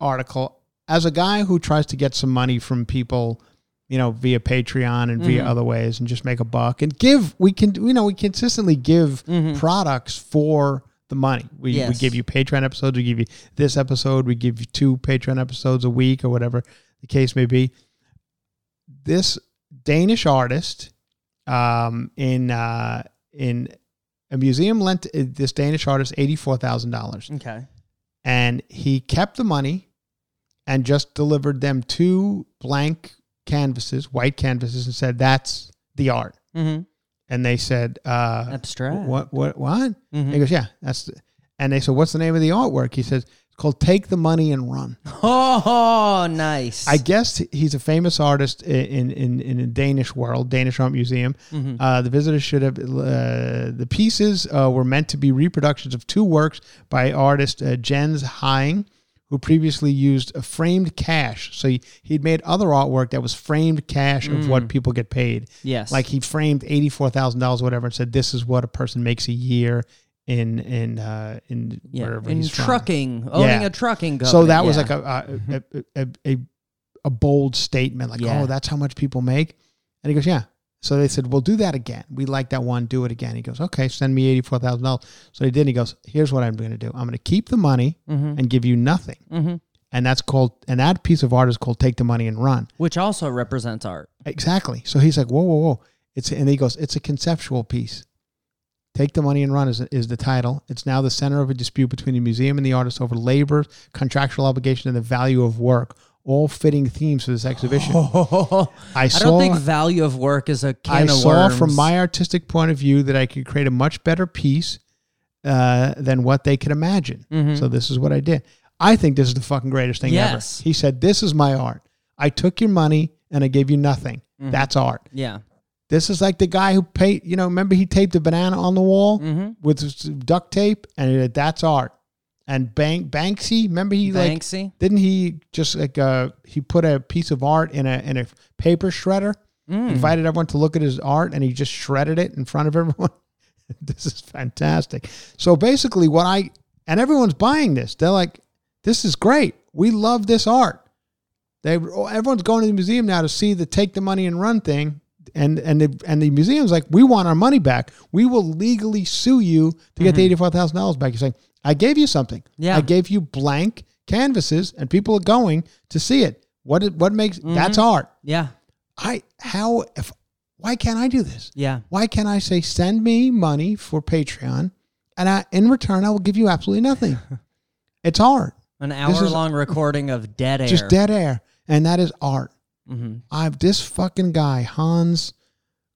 article, as a guy who tries to get some money from people, you know, via Patreon and via Mhm. other ways and just make a buck and give, we can, you know, we consistently give Mhm. products for the money. We, we give you Patreon episodes, we give you this episode, we give you two Patreon episodes a week or whatever the case may be. This Danish artist um, in, uh, in, a museum lent uh, this Danish artist eighty four thousand dollars Okay. and he kept the money and just delivered them two blank canvases, white canvases, and said, "That's the art." Mm-hmm. And they said, uh, Abstract. "What? What? What?" Mhm. He goes, "Yeah, that's." The, and they said, "What's the name of the artwork?" He says, "It's called Take the Money and Run." Oh, nice. I guess he's a famous artist in in in a Danish world, Danish Art Museum. Mhm. Uh, the visitors should have. Uh, the pieces uh, were meant to be reproductions of two works by artist uh, Jens Haaning, who previously used a framed cash. So he, he'd made other artwork that was framed cash of what people get paid. yes. Like he framed eighty four thousand dollars, whatever, and said this is what a person makes a year in in uh, in yeah. wherever in he's from. trucking, owning Yeah. a trucking company. So that was yeah. like a a, a, a, a a bold statement, like, Yeah. oh, that's how much people make. And he goes, yeah. So they said, well, do that again. We like that one. Do it again. He goes, okay, send me eighty four thousand dollars. So they did. He goes, here's what I'm going to do. I'm going to keep the money Mhm. and give you nothing. Mhm. And that's called, and that piece of art is called take the money and run. which also represents art. Exactly. So he's like, whoa, whoa, whoa. It's and he goes, it's a conceptual piece. Take the money and run is, is the title. It's now the center of a dispute between the museum and the artist over labor, contractual obligation, and the value of work. All fitting themes for this exhibition. <laughs> I I saw. don't think value of work is a can I of saw worms. from my artistic point of view that I could create a much better piece uh, than what they could imagine. Mhm. So this is what I did. I think this is the fucking greatest thing Yes. ever. He said, "This is my art. I took your money and I gave you nothing. Mm-hmm. That's art." yeah. This is like the guy who paid, you know, remember he taped a banana on the wall Mhm. with duct tape and said, that's art. And Bank Banksy, remember he like Banksy. didn't he just like uh he put a piece of art in a in a paper shredder, Mm. invited everyone to look at his art and he just shredded it in front of everyone. <laughs> this is fantastic. So basically what I and everyone's buying this. They're like this is great. We love this art. They everyone's going to the museum now to see the take the money and run thing, and and the and the museum's like, we want our money back. We will legally sue you to get the eighty four thousand dollars back. You're saying, I gave you something. Yeah. I gave you blank canvases, and people are going to see it. What what makes that's art. Yeah. I how if why can't I do this? Yeah. Why can't I say send me money for Patreon, and I in return I will give you absolutely nothing. <laughs> it's art. An hour is- long recording of dead air. Just dead air, and that is art. hmm I've this fucking guy Hans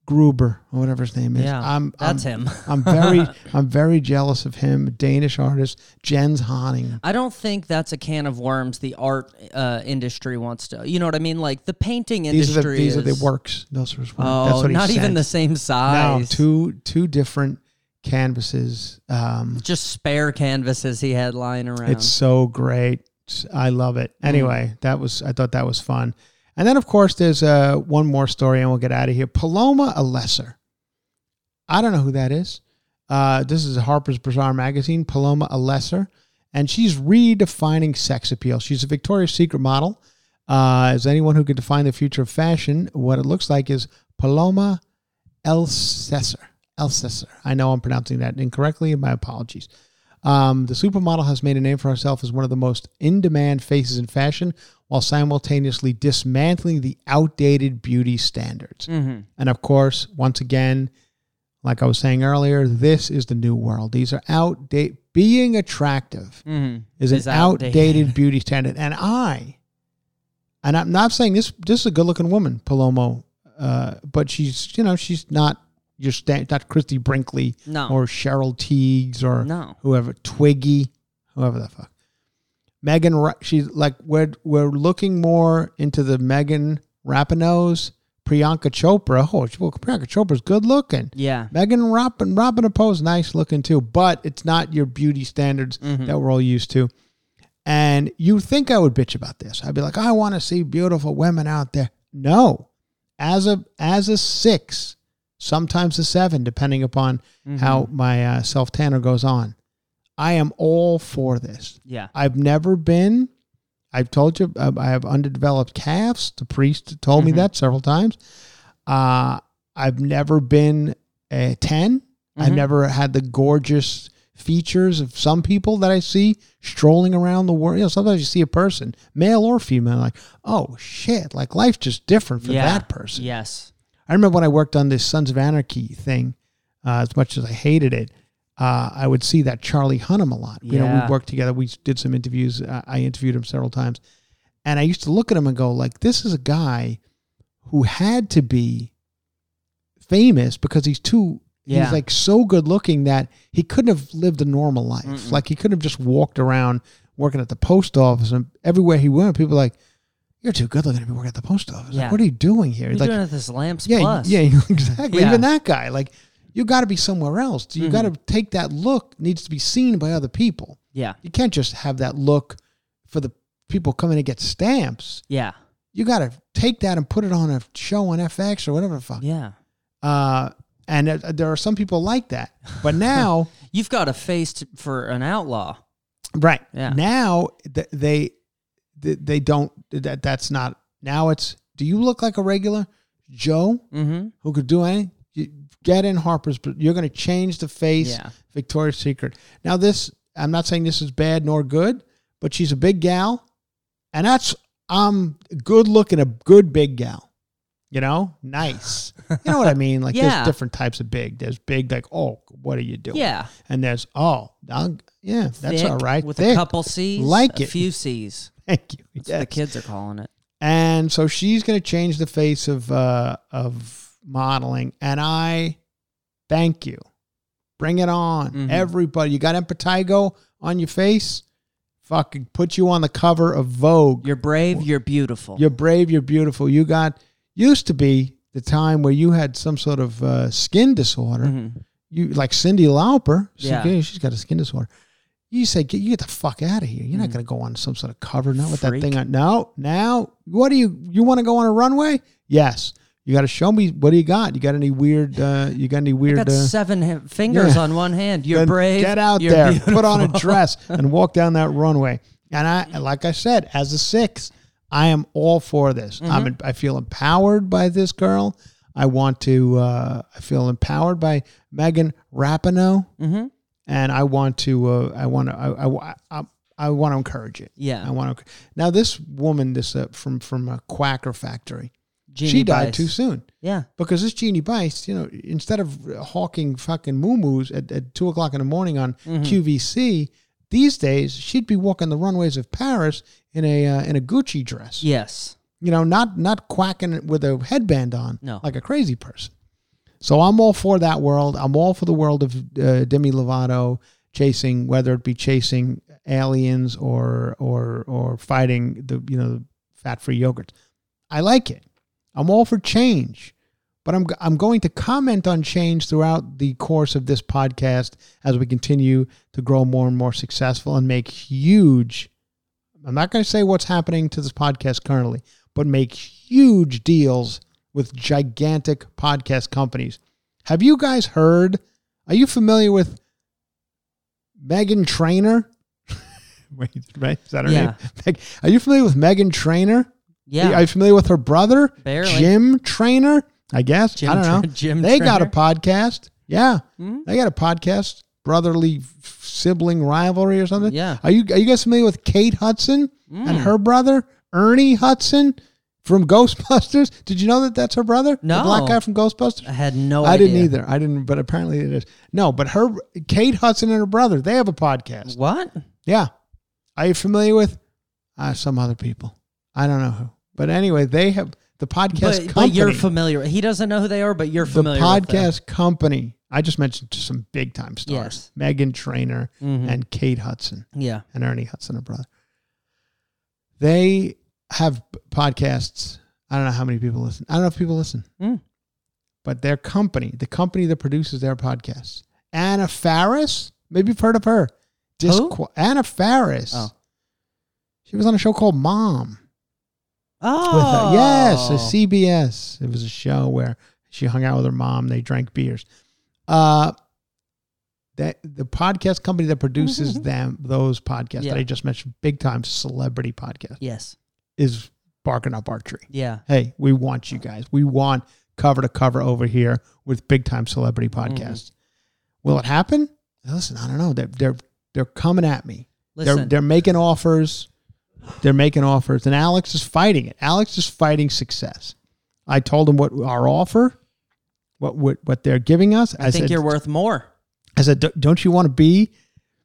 Gruber or whatever his name is. Yeah, I'm, that's I'm, him. <laughs> I'm very <laughs> I'm very jealous of him. Danish artist Jens Haaning. I don't think that's a can of worms the art uh, industry wants to. You know what I mean? Like the painting These are industry the these are the works. Those are his work. Oh, that's what not even sent. the same No, size. two two different canvases. Um, just spare canvases he had lying around. It's so great. I love it. Anyway, that was I thought that was fun. And then of course there's uh, one more story, and we'll get out of here. Paloma Alesser. I don't know who that is. Uh, this is Harper's Bazaar magazine. Paloma Alesser, and she's redefining sex appeal. She's a Victoria's Secret model. Uh, anyone who can define the future of fashion, what it looks like is Paloma Elsesser. Elsesser. I know I'm pronouncing that incorrectly, my apologies. Um, the supermodel has made a name for herself as one of the most in demand faces in fashion while simultaneously dismantling the outdated beauty standards. Mhm. And of course, once again, like I was saying earlier, this is the new world. These are outdated. Being attractive Mhm. is an outdated. outdated beauty standard. And I, and I'm not saying this, this is a good looking woman, Palomo, uh, but she's, you know, she's not your sta- not Christy Brinkley No. or Cheryl Tiegs or No. whoever, Twiggy, whoever the fuck. Megan, she's like, we're, we're looking more into the Megan Rapinoe's, Priyanka Chopra. Oh, well, Priyanka Chopra's good looking. Yeah. Megan Robin Robin Poe's nice looking too, but it's not your beauty standards Mm-hmm. that we're all used to. And you think I would bitch about this. I'd be like, I want to see beautiful women out there. No. As a as a six, sometimes a seven, depending upon how my uh, self tanner goes on. I am all for this. Yeah. I've never been. I've told you uh, I have underdeveloped calves. The priest told me that several times. Uh, I've never been a 10. I've never had the gorgeous features of some people that I see strolling around the world. You know, sometimes you see a person, male or female, like, oh shit, like life's just different for yeah. that person. Yes. I remember when I worked on this Sons of Anarchy thing, uh, as much as I hated it, uh, I would see that Charlie Hunnam a lot. You know, we worked together. We did some interviews. Uh, I interviewed him several times. And I used to look at him and go, like, this is a guy who had to be famous because he's too, Yeah. he's like so good looking that he couldn't have lived a normal life. Like, he couldn't have just walked around working at the post office and everywhere he went, people were like, you're too good looking to be working at the post office. Yeah. Like, what are you doing here? You're like, doing it at this Lamps yeah, Plus. yeah, <laughs> exactly. Yeah. Even that guy, like, you got to be somewhere else. You Mm-hmm. got to take that look needs to be seen by other people. Yeah. You can't just have that look for the people coming to get stamps. Yeah. You got to take that and put it on a show on FX or whatever the fuck. Yeah. Uh, and uh, there are some people like that. But now, <laughs> You've got a face for an outlaw. right Yeah. now, th- they they they don't. That that's not. Now it's. Do you look like a regular Joe? Mm-hmm. who could do anything. You get in Harper's, but you're going to change the face. Yeah. Victoria's Secret. Now, this I'm not saying this is bad nor good, but she's a big gal, and that's I'm good looking, a good big gal. You know, nice. You know what I mean? Like <laughs> Yeah. there's different types of big. There's big, like oh, what are you doing? Yeah. And there's oh, I'll- yeah, that's Thick all right. With Thick. a couple C's. Like a it. few C's. <laughs> Thank you. That's what the kids are calling it. And so she's going to change the face of uh, of modeling, and I thank you. Bring it on, Mhm. everybody. You got impetigo on your face. Fucking put you on the cover of Vogue. You're brave. You're beautiful. You're brave. You're beautiful. You got used to be the time where you had some sort of uh, skin disorder. Mhm. You like Cyndi Lauper. She- Yeah. she's got a skin disorder. You say, get you get the fuck out of here. You're not going to go on some sort of cover, not with that Mm. Thing on. No, now, what do you, you want to go on a runway? Yes. You got to show me, what do you got? You got any weird, uh, you got any weird? I got uh, seven ha- fingers yeah. on one hand. You're then brave. Get out there, put on a dress and walk down that runway. And I, <laughs> like I said, as a six, I am all for this. Mm-hmm. I'm, I feel empowered by this girl. I want to, uh, I feel empowered by Megan Rapinoe. Mhm. And I want to, uh, I want to, I, I, I, I want to encourage it. Yeah. I want to. Now, this woman, this uh, from from a Quacker factory, Jeannie she died Bice. too soon Yeah. because this Jeannie Bice, you know, instead of hawking fucking moo at, at two o'clock in the morning on Mm-hmm. QVC, these days she'd be walking the runways of Paris in a uh, in a Gucci dress. Yes. You know, not not quacking with a headband on, No. like a crazy person. So I'm all for that world. I'm all for the world of uh, Demi Lovato chasing, whether it be chasing aliens or or or fighting the you know fat free yogurts. I like it. I'm all for change, but I'm I'm going to comment on change throughout the course of this podcast as we continue to grow more and more successful and make huge. I'm not going to say what's happening to this podcast currently, but make huge deals with gigantic podcast companies. Have you guys heard? Are you familiar with Meghan Trainor? <laughs> Wait, right? Is that her Yeah. name? Are you familiar with Meghan Trainor? Yeah. Are you familiar with her brother? Barely. Jim Trainer, I guess. Jim I don't know. Tra- Jim they got a podcast. Yeah. Mhm. They got a podcast. Brotherly sibling rivalry or something. Yeah. Are you are you guys familiar with Kate Hudson and Mm. her brother Ernie Hudson from <laughs> Ghostbusters? Did you know that that's her brother? The No. black guy from Ghostbusters. I had no idea. I idea. didn't either. I didn't, but apparently it is. No, but her Kate Hudson and her brother they have a podcast. What? Yeah. Are you familiar with uh, some other people? I don't know who. But anyway, they have the podcast But, company. but you're familiar. He doesn't know who they are, but you're the familiar. with them. podcast company. I just mentioned some big time stars. Yes. Meghan Trainor Mhm. and Kate Hudson Yeah. and Ernie Hudson, her brother. They have podcasts. I don't know how many people listen. I don't know if people listen. Mm. But their company, the company that produces their podcasts, Anna Faris, maybe you've heard of her. Who? Anna Faris. Oh. She was on a show called Mom. Oh. Yes, a CBS. It was a show where she hung out with her mom. They drank beers. Uh, that the podcast company that produces them those podcasts Yeah. that I just mentioned, big time celebrity podcast, Yes. Is barking up our tree. Yeah. Hey, we want you guys. We want cover to cover over here with big time celebrity mm-hmm. podcasts. Will it happen? Listen, I don't know. They're they're they're coming at me. They're Listen. they're making offers. They're making offers, and Alex is fighting it. Alex is fighting success. I told him what our offer, what what what they're giving us. I, think said, you're worth more. I said, don't you want to be?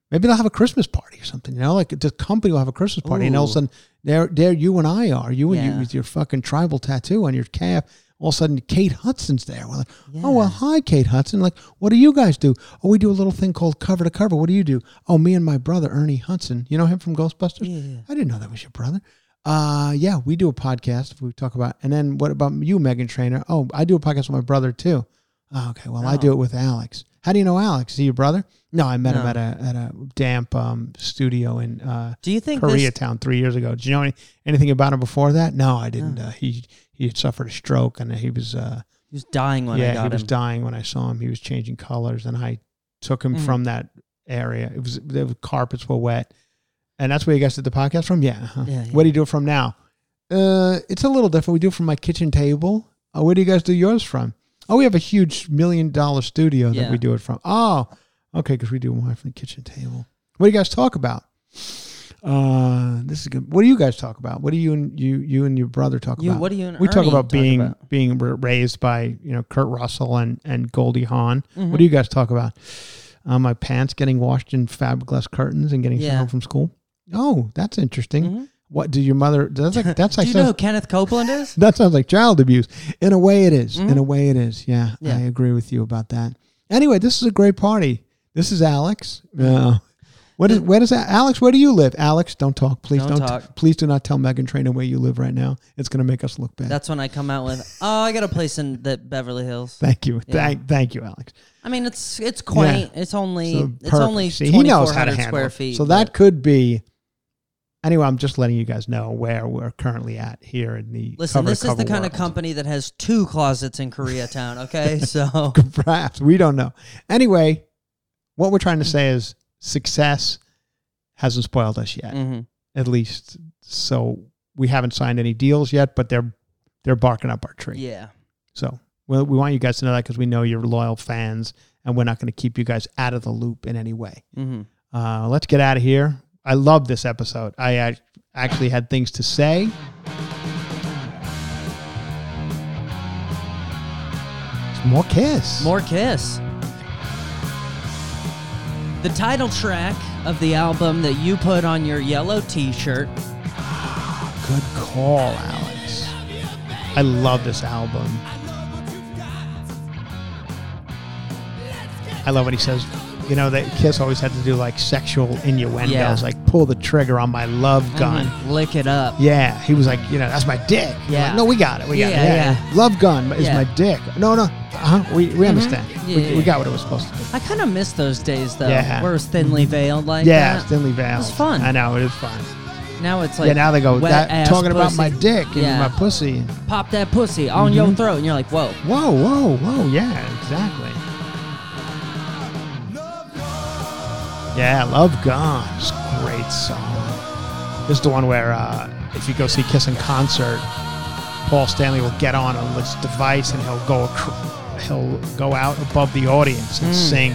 Maybe they'll have a Christmas party or something. You know, like the company will have a Christmas party, and all of a sudden, there, there, you and I are. You and you with your fucking tribal tattoo on your calf. All of a sudden, Kate Hudson's there. We're like, oh well, hi, Kate Hudson. Like, what do you guys do? Oh, we do a little thing called cover to cover. What do you do? Oh, me and my brother Ernie Hudson. You know him from Ghostbusters? Yeah. I didn't know that was your brother. Uh, yeah, we do a podcast. We talk about, and then what about you, Meghan Trainor? Oh, I do a podcast with my brother too. Oh, okay, well, I Oh. do it with Alex. How do you know Alex? Is he your brother? No, I met him at a at a damp um, studio in uh, Do you think this, Koreatown three years ago. Did you know any, anything about him before that? No, I didn't. Uh, he he had suffered a stroke and he was uh, he was dying when I yeah got he was dying when I saw him. He was changing colors and I took him Mhm. from that area. It was the carpets were wet, and that's where you guys did the podcast from. Yeah. uh-huh. Yeah, yeah. What do you do it from now? Uh, it's a little different. We do it from my kitchen table. Uh, where do you guys do yours from? Oh, we have a huge million dollar studio that Yeah. we do it from. Oh, okay, because we do mine from the kitchen table. What do you guys talk about? Uh, this is good. What do you guys talk about? What do you and you you and your brother talk You, about? what do you and we talk Ernie about being about? being ra- raised by you know Kurt Russell and and Goldie Hawn. What do you guys talk about? Uh, my pants getting washed in fiberglass curtains and getting sent Yeah. home from school. Oh, that's interesting. Mhm. What do your mother? That's like that's like. Do like you so- know who Kenneth Copeland is? <laughs> that sounds like child abuse. In a way, it is. In Mhm. a way, it is. Yeah, Yeah. I agree with you about that. Anyway, this is a great party. This is Alex. Uh, what is where does that Alex? Where do you live? Alex, don't talk, please. Don't Don't, talk. please do not tell Meghan Trainor where you live right now. It's going to make us look bad. That's when I come out with, oh, I got a place in the Beverly Hills. thank you, Yeah. thank, thank you, Alex. I mean, it's it's quaint. It's only So it's only See, he knows how to 2,400 handle square it. feet. So that could be. Anyway, I'm just letting you guys know where we're currently at here in the. listen, cover this is the kind of company that has two closets in Koreatown. Okay, <laughs> so Perhaps we don't know. Anyway, what we're trying to say is success hasn't spoiled us yet. mhm. At least, so we haven't signed any deals yet, but they're they're barking up our tree. yeah, So well, we want you guys to know that because we know you're loyal fans, and we're not going to keep you guys out of the loop in any way. hmm Uh, let's get out of here. I love this episode. I actually had things to say. More kiss. more Kiss. The title track of the album that you put on your yellow T-shirt. Good call, Alex. I love this album. I love what he says. You know, that Kiss always had to do like sexual innuendos, Yeah. like pull the trigger on my love gun. Lick it up. Yeah, he was like, you know, that's my dick. Yeah. like, no, we got it. We got Yeah, it. Yeah, yeah. Love gun is Yeah. my dick. No, no. Uh-huh. We, we mm-hmm. understand. Yeah, we, we got what it was supposed to be. I kind of miss those days though, Yeah. where it was thinly mm-hmm. veiled like yeah, that. thinly veiled. It's fun. I know, it is fun. Now it's like yeah, now they go, that talking about my dick and Yeah. my pussy. pop that pussy on your mm-hmm. throat, and you're like, whoa. Whoa, whoa, whoa. Yeah, exactly. Yeah, Love Gun. It's a great song. This is the one where uh, if you go see Kiss in concert, Paul Stanley will get on a this device and he'll go he'll go out above the audience and sing.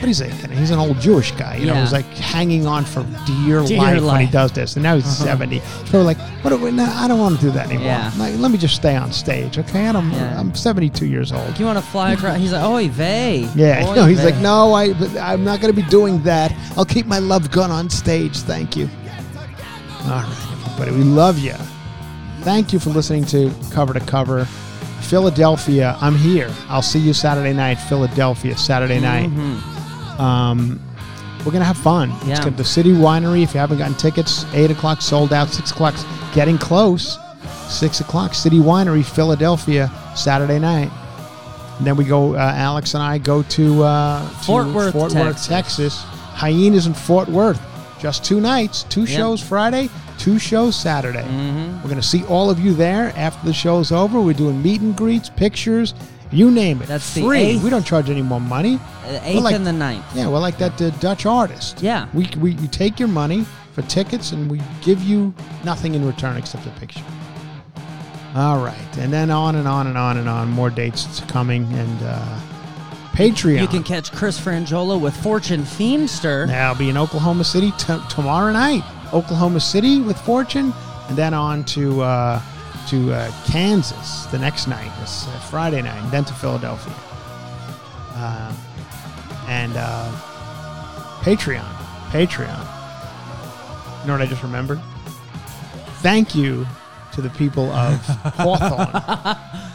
What is? He's an old Jewish guy, you know, he's like hanging on for dear, Dear life, when he. Uh-huh. does this. And now he's 70. So we're like, what? Are we, no, I don't want to do that anymore. Yeah. Like, let me just stay on stage, okay? And I don't, Yeah. I'm 72 years old. You want to fly across? He's like, oy vey. Yeah, Oy no, he's vey. like, no, I, I'm not going to be doing that. I'll keep my love gun on stage. Thank you. All right, everybody, we love you. Thank you for listening to Cover to Cover. Philadelphia, I'm here. I'll see you Saturday night, Philadelphia, Saturday night. Um, we're gonna have fun. It's Yeah. got the City Winery. If you haven't gotten tickets, eight o'clock sold out. Six o'clock's getting close. Six o'clock, City Winery, Philadelphia, Saturday night. And then we go. Uh, Alex and I go to, uh, to Fort Worth, Fort Texas. Worth, Texas. Hyenas in Fort Worth. Just two nights, two Yep. shows Friday, two shows Saturday. Mm-hmm. We're going to see all of you there after the show's over. We're doing meet and greets, pictures, you name it. That's the free. eighth- We don't charge any more money. The eighth like- and the ninth. Yeah, we're like that uh, Dutch artist. Yeah. We, we you take your money for tickets and we give you nothing in return except a picture. All right, and then on and on and on and on. More dates coming and uh, Patreon. You can catch Chris Franjola with Fortune Feimster. Now I'll be in Oklahoma City t- tomorrow night. Oklahoma City with Fortune, and then on to uh, to uh, Kansas the next night. It's uh, Friday night, and then to Philadelphia. Um, and uh, Patreon, Patreon. You know what I just remembered? Thank you to the people of <laughs> Hawthorne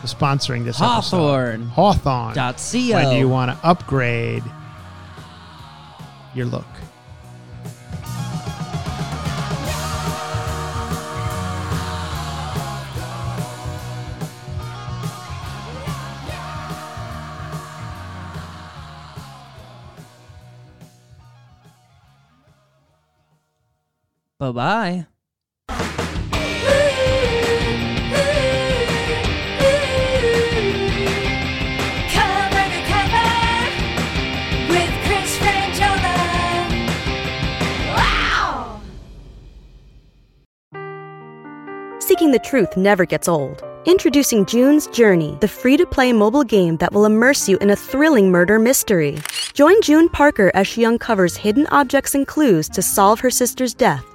for sponsoring this Hawthorne. episode. Hawthorne. Co. When you want to upgrade your look. Bye bye. Cover to cover with Chris Franjola. Wow! Seeking the truth never gets old. Introducing June's Journey, the free to play mobile game that will immerse you in a thrilling murder mystery. Join June Parker as she uncovers hidden objects and clues to solve her sister's death